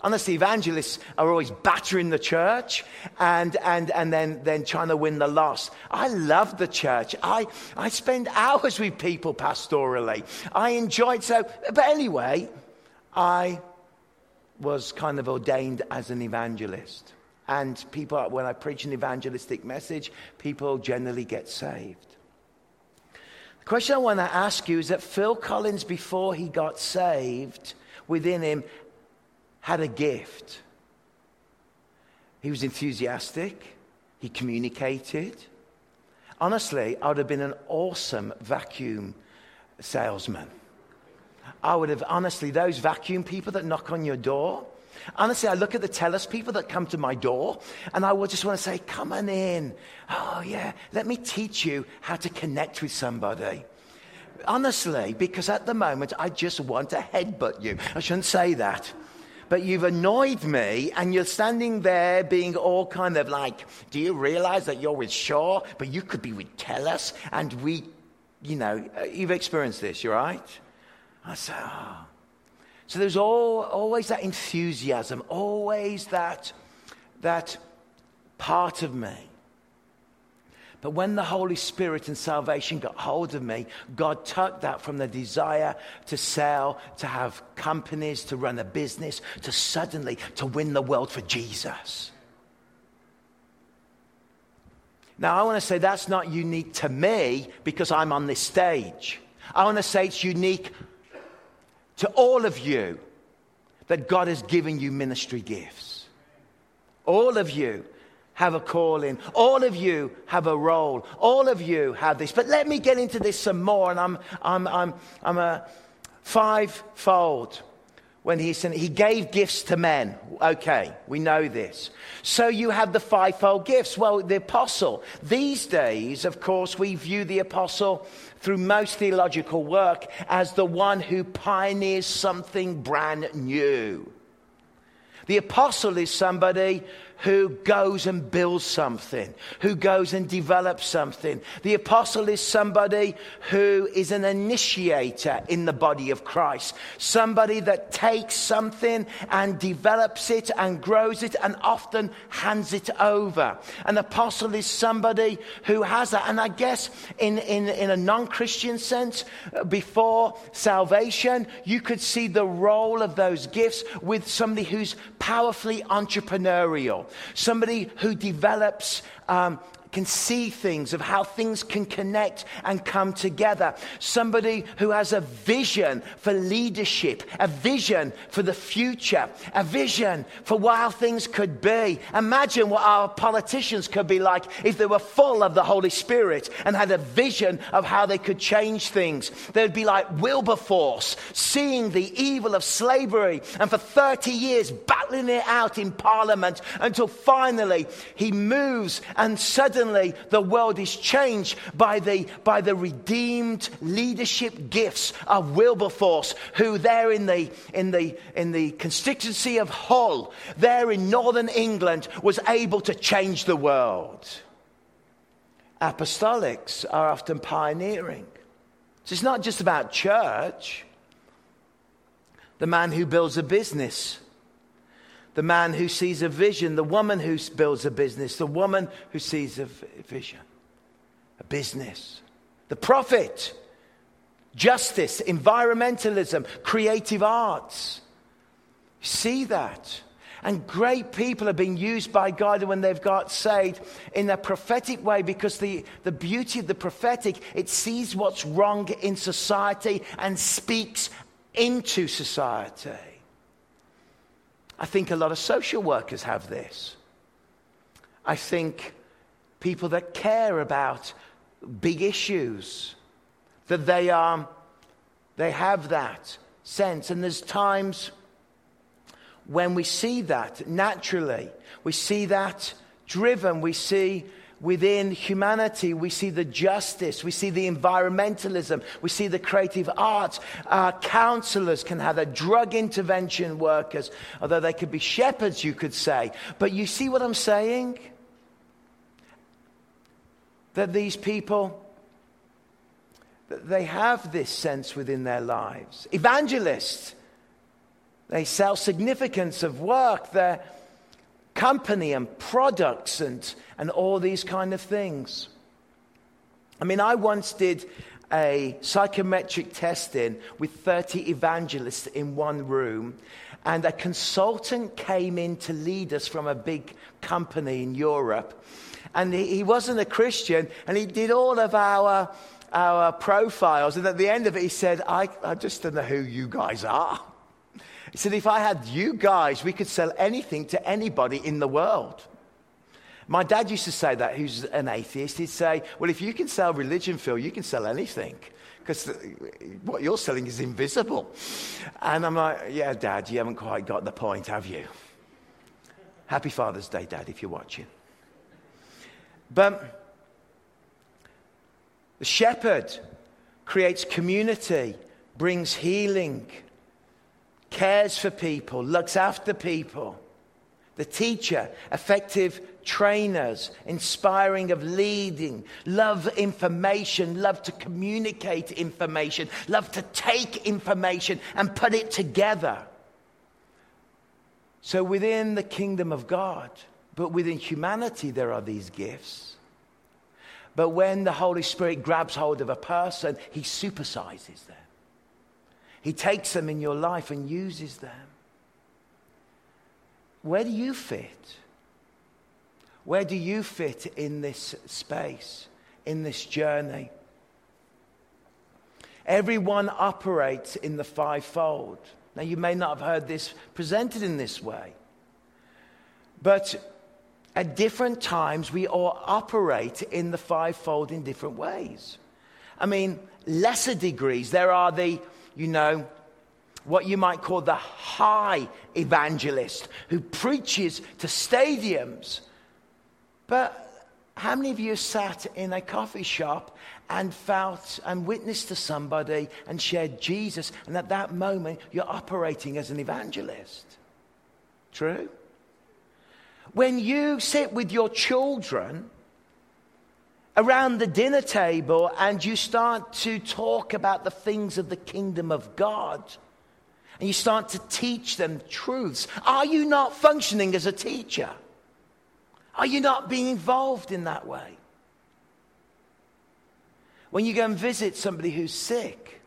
Honestly, evangelists are always battering the church and, and, and then, then trying to win the lost. I love the church. I, I spend hours with people pastorally. I enjoy it so. But anyway, I was kind of ordained as an evangelist. And people, when I preach an evangelistic message, people generally get saved The question I want to ask you is that Phil Collins, before he got saved, within him had a gift. He was enthusiastic, he communicated. Honestly, I would have been an awesome vacuum salesman. I would have, honestly, those vacuum people that knock on your door, Honestly, I look at the Telus people that come to my door, and I would just want to say, Come on in. Oh, yeah, let me teach you how to connect with somebody. Honestly, because at the moment, I just want to headbutt you. I shouldn't say that. But you've annoyed me, and you're standing there being all kind of like, Do you realize that you're with Shaw, but you could be with Telus, and we, you know, you've experienced this, you're right? I say, Oh. So there's all, always that enthusiasm, always that, that part of me. But when the Holy Spirit and salvation got hold of me, God took that from the desire to sell, to have companies, to run a business, to suddenly to win the world for Jesus. Now, I want to say that's not unique to me because I'm on this stage. I want to say it's unique to all of you that God has given you ministry gifts. All of you have a calling. All of you have a role. All of you have this. But let me get into this some more, and I'm, I'm, I'm, I'm a fivefold. when he said he gave gifts to men. Okay, we know this. So you have the fivefold gifts. Well, the apostle. These days, of course, we view the apostle through most theological work as the one who pioneers something brand new. The apostle is somebody who goes and builds something, who goes and develops something. The apostle is somebody who is an initiator in the body of Christ, somebody that takes something and develops it and grows it and often hands it over. An apostle is somebody who has that. And I guess in, in, in a non Christian sense, uh, before salvation, you could see the role of those gifts with somebody who's powerfully entrepreneurial somebody who develops um, can see things, of how things can connect and come together. Somebody who has a vision for leadership, a vision for the future, a vision for how things could be. Imagine what our politicians could be like if they were full of the Holy Spirit and had a vision of how they could change things. They'd be like Wilberforce, seeing the evil of slavery and for 30 years battling it out in Parliament until finally he moves and suddenly suddenly the world is changed by the, by the redeemed leadership gifts of Wilberforce, who there in the, in, the, in the constituency of Hull, there in northern England, was able to change the world. Apostolics are often pioneering. So it's not just about church. The man who builds a business the man who sees a vision, the woman who builds a business, the woman who sees a vision, a business, the prophet, justice, environmentalism, creative arts. See that? And great people are being used by God when they've got saved in a prophetic way because the, the beauty of the prophetic, it sees what's wrong in society and speaks into society. I think a lot of social workers have this. I think people that care about big issues, that they, are, they have that sense. And there's times when we see that naturally, we see that driven, we see within humanity, we see the justice, we see the environmentalism, we see the creative arts. Our counselors can have a drug intervention workers, although they could be shepherds, you could say. But you see what I'm saying? That these people, that they have this sense within their lives. Evangelists, they sell significance of work. They're company and products and, and all these kind of things. I mean, I once did a psychometric testing with 30 evangelists in one room, and a consultant came in to lead us from a big company in Europe. And he, he wasn't a Christian, and he did all of our, our profiles. And at the end of it, he said, I, I just don't know who you guys are. He said, if I had you guys, we could sell anything to anybody in the world. My dad used to say that, who's an atheist. He'd say, well, if you can sell religion, Phil, you can sell anything. Because what you're selling is invisible. And I'm like, yeah, dad, you haven't quite got the point, have you? Happy Father's Day, dad, if you're watching. But the shepherd creates community, brings healing, cares for people, looks after people. The teacher, effective trainers, inspiring of leading, love information, love to communicate information, love to take information and put it together. So within the kingdom of God, but within humanity, there are these gifts. But when the Holy Spirit grabs hold of a person, he supersizes them. He takes them in your life and uses them. Where do you fit? Where do you fit in this space, in this journey? Everyone operates in the fivefold. Now, you may not have heard this presented in this way, but at different times, we all operate in the fivefold in different ways. I mean, lesser degrees. There are the you know, what you might call the high evangelist who preaches to stadiums. But how many of you sat in a coffee shop and felt and witnessed to somebody and shared Jesus, and at that moment you're operating as an evangelist? True? When you sit with your children around the dinner table and you start to talk about the things of the kingdom of God, and you start to teach them truths, are you not functioning as a teacher? Are you not being involved in that way? When you go and visit somebody who's sick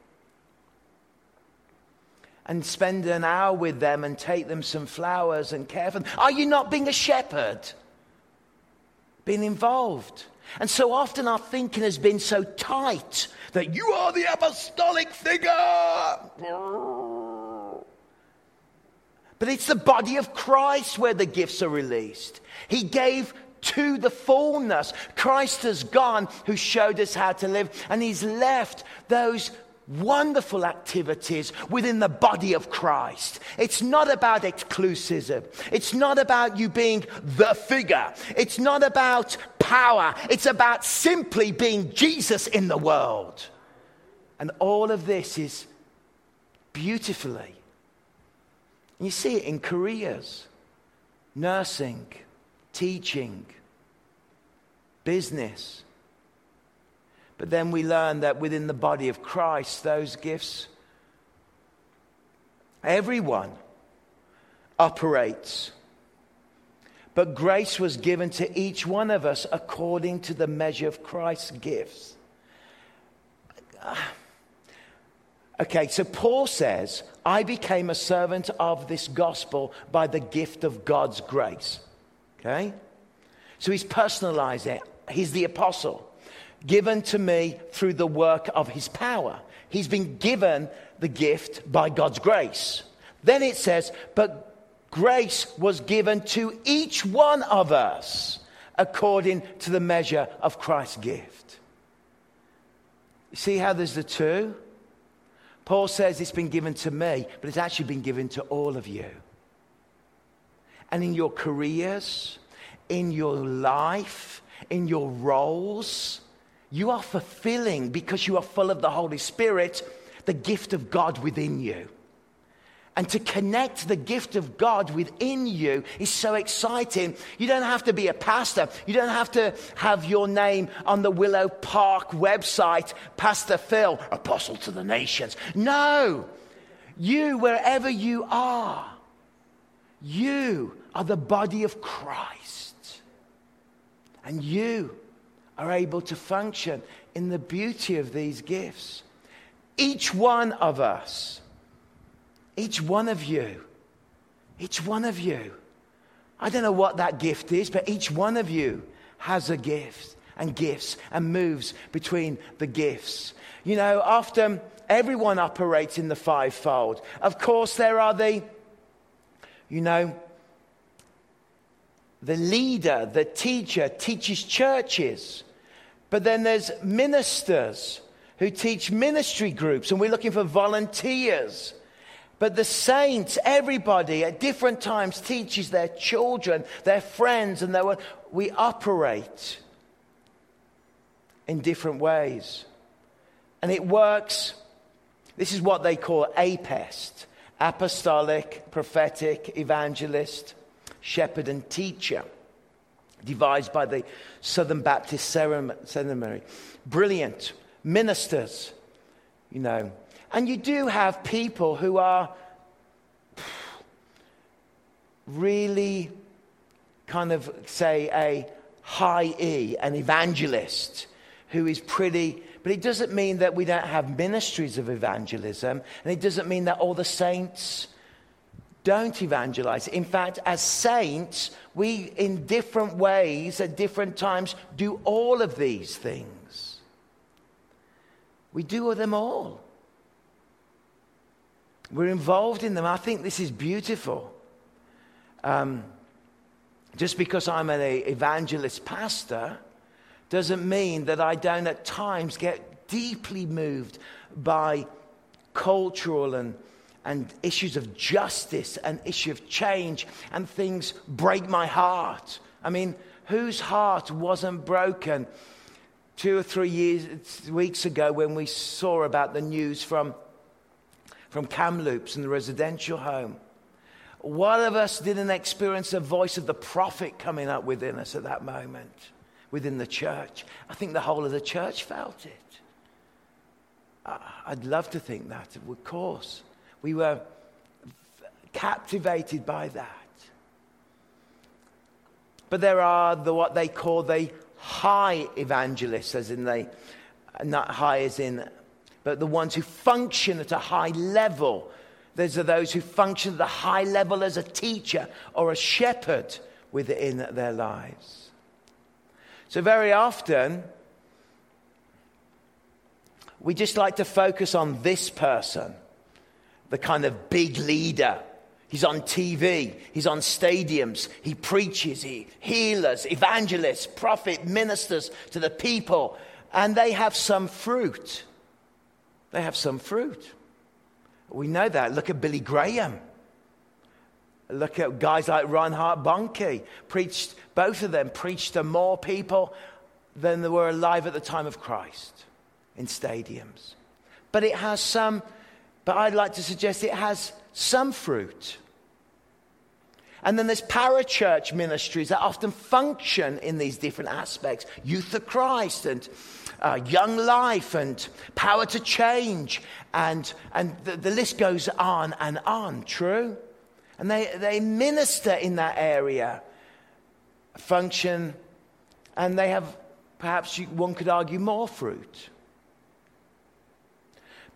and spend an hour with them and take them some flowers and care for them, are you not being a shepherd? Being involved? And so often our thinking has been so tight that you are the apostolic figure. But it's the body of Christ where the gifts are released. He gave to the fullness. Christ has gone who showed us how to live, and He's left those wonderful activities within the body of Christ. It's not about exclusivism. It's not about you being the figure. It's not about power. It's about simply being Jesus in the world. And all of this is beautifully. You see it in careers, nursing, teaching, business. But then we learn that within the body of Christ, those gifts, everyone operates. But grace was given to each one of us according to the measure of Christ's gifts. Okay, so Paul says, I became a servant of this gospel by the gift of God's grace. Okay? So he's personalizing it. He's the apostle, given to me through the work of his power. He's been given the gift by God's grace. Then it says, but grace was given to each one of us according to the measure of Christ's gift. See how there's the two? Paul says it's been given to me, but it's actually been given to all of you. And in your careers, in your life, in your roles, you are fulfilling because you are full of the Holy Spirit, the gift of God within you. And to connect the gift of God within you is so exciting. You don't have to be a pastor. You don't have to have your name on the Willow Park website, Pastor Phil, Apostle to the Nations. No. You, wherever you are, you are the body of Christ. And you are able to function in the beauty of these gifts. Each one of us each one of you, each one of you. I don't know what that gift is, but each one of you has a gift and gifts and moves between the gifts. You know, often everyone operates in the fivefold. Of course, there are the, you know, the leader, the teacher teaches churches. But then there's ministers who teach ministry groups, and we're looking for volunteers. But the saints, everybody at different times teaches their children, their friends, and their, we operate in different ways. And it works. This is what they call APEST apostolic, prophetic, evangelist, shepherd, and teacher, devised by the Southern Baptist Seminary. Brilliant ministers, you know, and you do have people who are really kind of, say, a high E, an evangelist who is pretty, but it doesn't mean that we don't have ministries of evangelism, and it doesn't mean that all the saints don't evangelize. In fact, as saints, we, in different ways, at different times, do all of these things. We do them all. We're involved in them. I think this is beautiful. Um, just because I'm an evangelist pastor doesn't mean that I don't at times get deeply moved by cultural and, and issues of justice and issue of change and things break my heart. I mean, whose heart wasn't broken two or three years, weeks ago when we saw about the news from, from Kamloops and the residential home? What of us didn't experience the voice of the prophet coming up within us at that moment, within the church? I think the whole of the church felt it. I'd love to think that, of course. We were captivated by that. But there are the, what they call the high evangelists, as in they, not high as in, but the ones who function at a high level. Those are those who function at a high level as a teacher or a shepherd within their lives. So, very often, we just like to focus on this person the kind of big leader. He's on TV, he's on stadiums, he preaches, he healers, evangelists, prophet, ministers to the people, and they have some fruit. They have some fruit. We know that. Look at Billy Graham. Look at guys like Reinhard Bonnke. Preached, both of them preached to more people than there were alive at the time of Christ in stadiums. But it has some but I'd like to suggest it has some fruit. And then there's parachurch ministries that often function in these different aspects Youth of Christ and uh, Young Life and Power to Change. And, and the, the list goes on and on, true? And they, they minister in that area, function, and they have perhaps one could argue more fruit.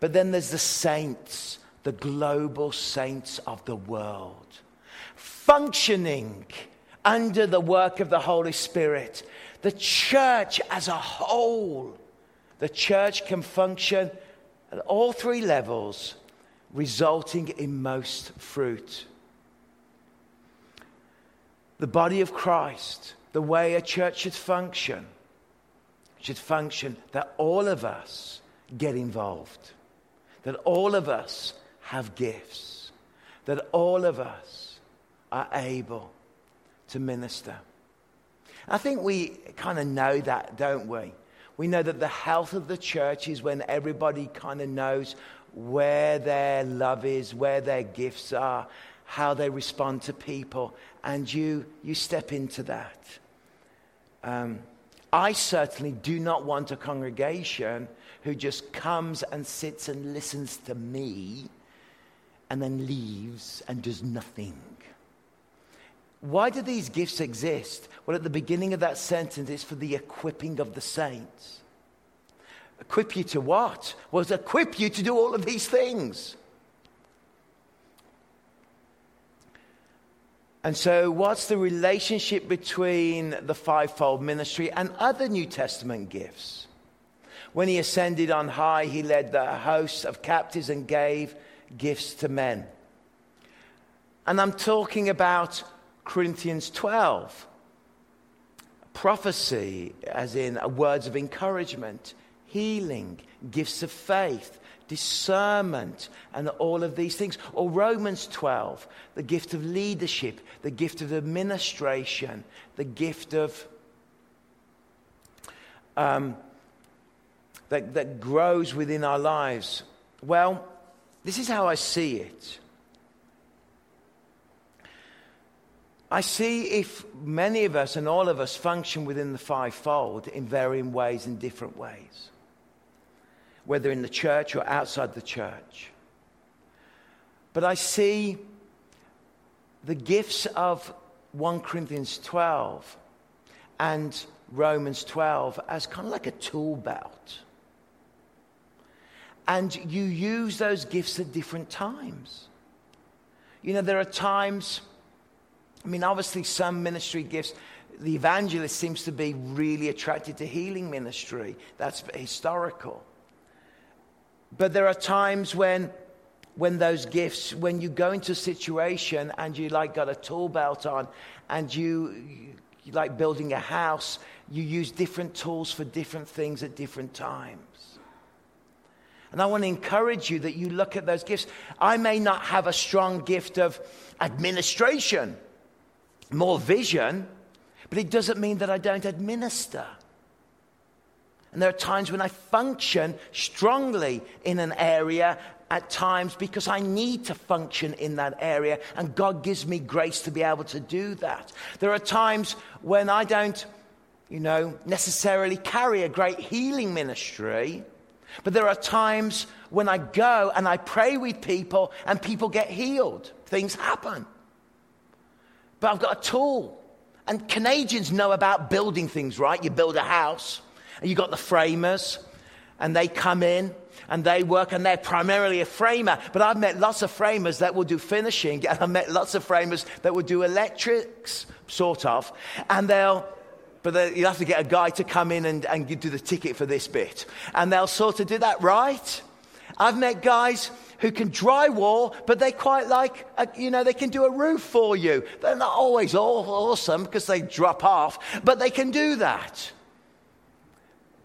But then there's the saints, the global saints of the world, functioning under the work of the Holy Spirit. The church as a whole, the church can function at all three levels, resulting in most fruit. The body of Christ, the way a church should function, should function that all of us get involved that all of us have gifts, that all of us are able to minister. I think we kind of know that, don't we? We know that the health of the church is when everybody kind of knows where their love is, where their gifts are, how they respond to people, and you, you step into that. Um, I certainly do not want a congregation who just comes and sits and listens to me and then leaves and does nothing. Why do these gifts exist? Well, at the beginning of that sentence, it's for the equipping of the saints. Equip you to what? Well, equip you to do all of these things. And so, what's the relationship between the fivefold ministry and other New Testament gifts? When he ascended on high, he led the hosts of captives and gave gifts to men. And I'm talking about Corinthians 12 prophecy, as in words of encouragement, healing, gifts of faith, discernment, and all of these things. Or Romans 12, the gift of leadership, the gift of administration, the gift of um, that, that grows within our lives? Well, this is how I see it. I see if many of us and all of us function within the fivefold in varying ways, in different ways, whether in the church or outside the church. But I see the gifts of 1 Corinthians 12 and Romans 12 as kind of like a tool belt and you use those gifts at different times. You know, there are times, I mean, obviously, some ministry gifts, the evangelist seems to be really attracted to healing ministry. That's historical. But there are times when, when those gifts, when you go into a situation and you like got a tool belt on and you, you like building a house, you use different tools for different things at different times. And I want to encourage you that you look at those gifts. I may not have a strong gift of administration, more vision, but it doesn't mean that I don't administer. And there are times when I function strongly in an area at times because I need to function in that area, and God gives me grace to be able to do that. There are times when I don't, you know, necessarily carry a great healing ministry, but there are times when I go and I pray with people and people get healed. Things happen. But I've got a tool. And Canadians know about building things, right? You build a house, and you've got the framers, and they come in and they work, and they're primarily a framer. But I've met lots of framers that will do finishing, and I've met lots of framers that will do electrics, sort of, and they'll but you have to get a guy to come in and, and do the ticket for this bit. And they'll sort of do that right. I've met guys who can drywall, but they quite like, a, you know, they can do a roof for you. They're not always awesome because they drop off, but they can do that.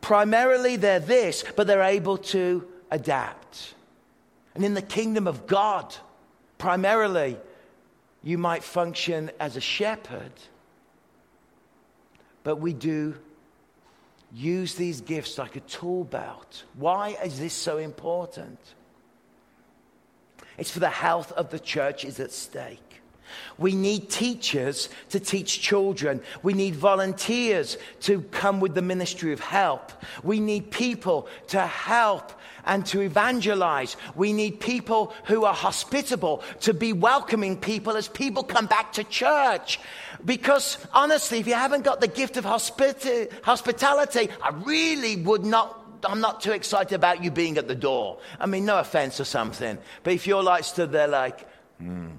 Primarily, they're this, but they're able to adapt. And in the kingdom of God, primarily, you might function as a shepherd but we do use these gifts like a tool belt. Why is this so important? It's for the health of the church is at stake. We need teachers to teach children. We need volunteers to come with the ministry of help. We need people to help and to evangelize. We need people who are hospitable to be welcoming people as people come back to church. Because honestly, if you haven't got the gift of hospita- hospitality, I really would not I'm not too excited about you being at the door. I mean, no offense or something. But if you're like stood there like, hmm,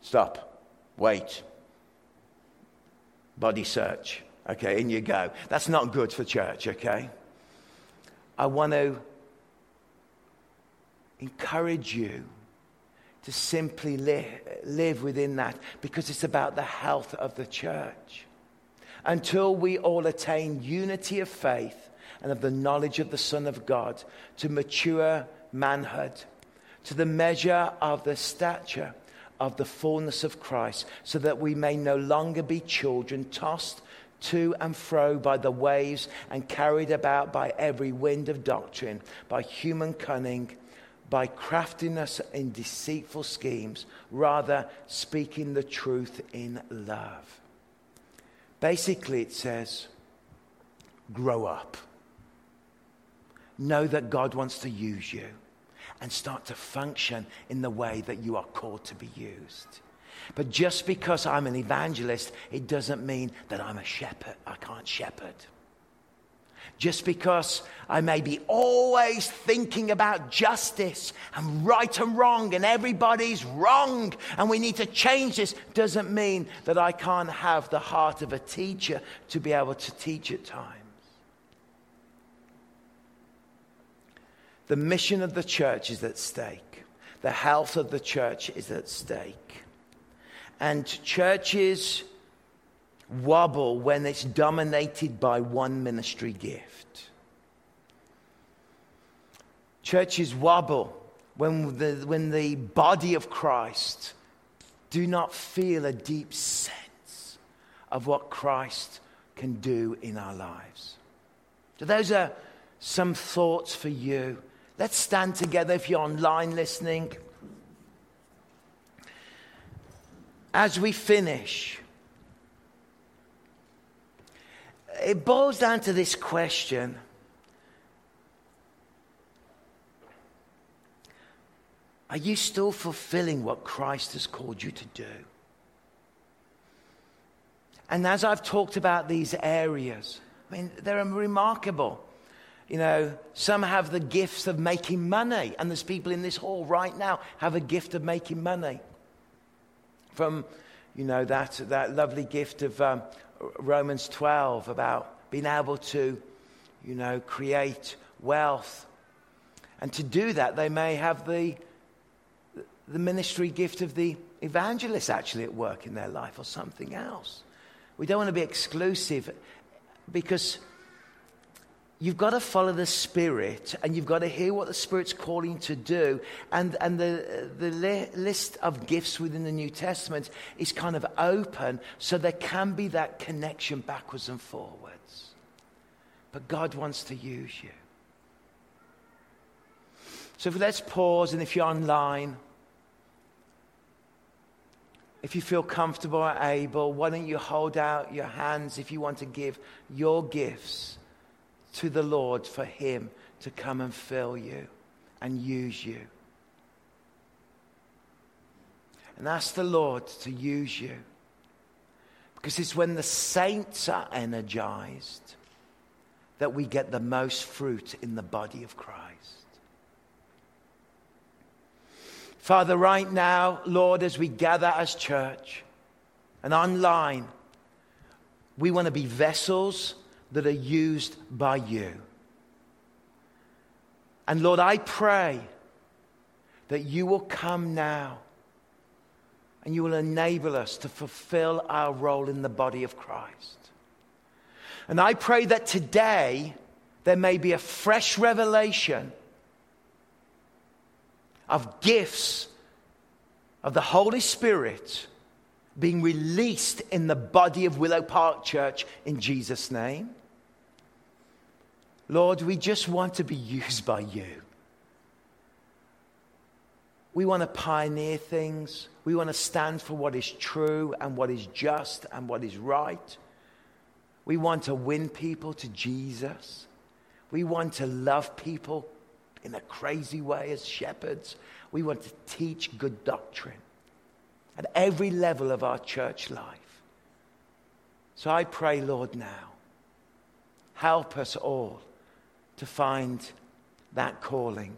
stop, wait, body search, okay, in you go. That's not good for church, okay? I want to encourage you to simply live, within that because it's about the health of the church. Until we all attain unity of faith and of the knowledge of the Son of God to mature manhood, to the measure of the stature of the fullness of Christ, so that we may no longer be children tossed to and fro by the waves and carried about by every wind of doctrine, by human cunning by craftiness in deceitful schemes, rather speaking the truth in love. Basically, it says, grow up. Know that God wants to use you and start to function in the way that you are called to be used. But just because I'm an evangelist, it doesn't mean that I'm a shepherd. I can't shepherd. Just because I may be always thinking about justice and right and wrong, and everybody's wrong, and we need to change this, doesn't mean that I can't have the heart of a teacher to be able to teach at times. The mission of the church is at stake, the health of the church is at stake. And churches wobble when it's dominated by one ministry gift. Churches wobble when the, when the body of Christ do not feel a deep sense of what Christ can do in our lives. So, those are some thoughts for you. Let's stand together if you're online listening. As we finish, it boils down to this question Are you still fulfilling what Christ has called you to do? And as I've talked about these areas, I mean, they're remarkable. You know, some have the gifts of making money, and there's people in this hall right now have a gift of making money. From, you know, that, that lovely gift of um, Romans 12 about being able to, you know, create wealth. And to do that, they may have the, the ministry gift of the evangelist actually at work in their life or something else. We don't want to be exclusive because you've got to follow the Spirit and you've got to hear what the Spirit's calling to do. And, and the, the li- list of gifts within the New Testament is kind of open so there can be that connection backwards and forwards. But God wants to use you. So let's pause, and if you're online, if you feel comfortable or able, why don't you hold out your hands if you want to give your gifts to the Lord for Him to come and fill you and use you. And ask the Lord to use you. Because it's when the saints are energized that we get the most fruit in the body of Christ. Father, right now, Lord, as we gather as church and online, we want to be vessels that are used by you. And Lord, I pray that you will come now and you will enable us to fulfill our role in the body of Christ. And I pray that today there may be a fresh revelation of gifts of the Holy Spirit being released in the body of Willow Park Church in Jesus' name. Lord, we just want to be used by you. We want to pioneer things. We want to stand for what is true and what is just and what is right. We want to win people to Jesus. We want to love people in a crazy way as shepherds. We want to teach good doctrine at every level of our church life. So I pray, Lord, now, help us all to find that calling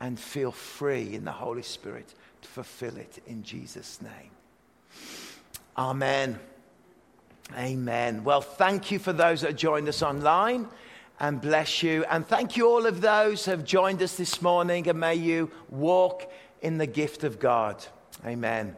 and feel free in the Holy Spirit to fulfill it in Jesus' name. Amen. Amen. Well, thank you for those that joined us online and bless you. And thank you all of those who have joined us this morning and may you walk in the gift of God. Amen.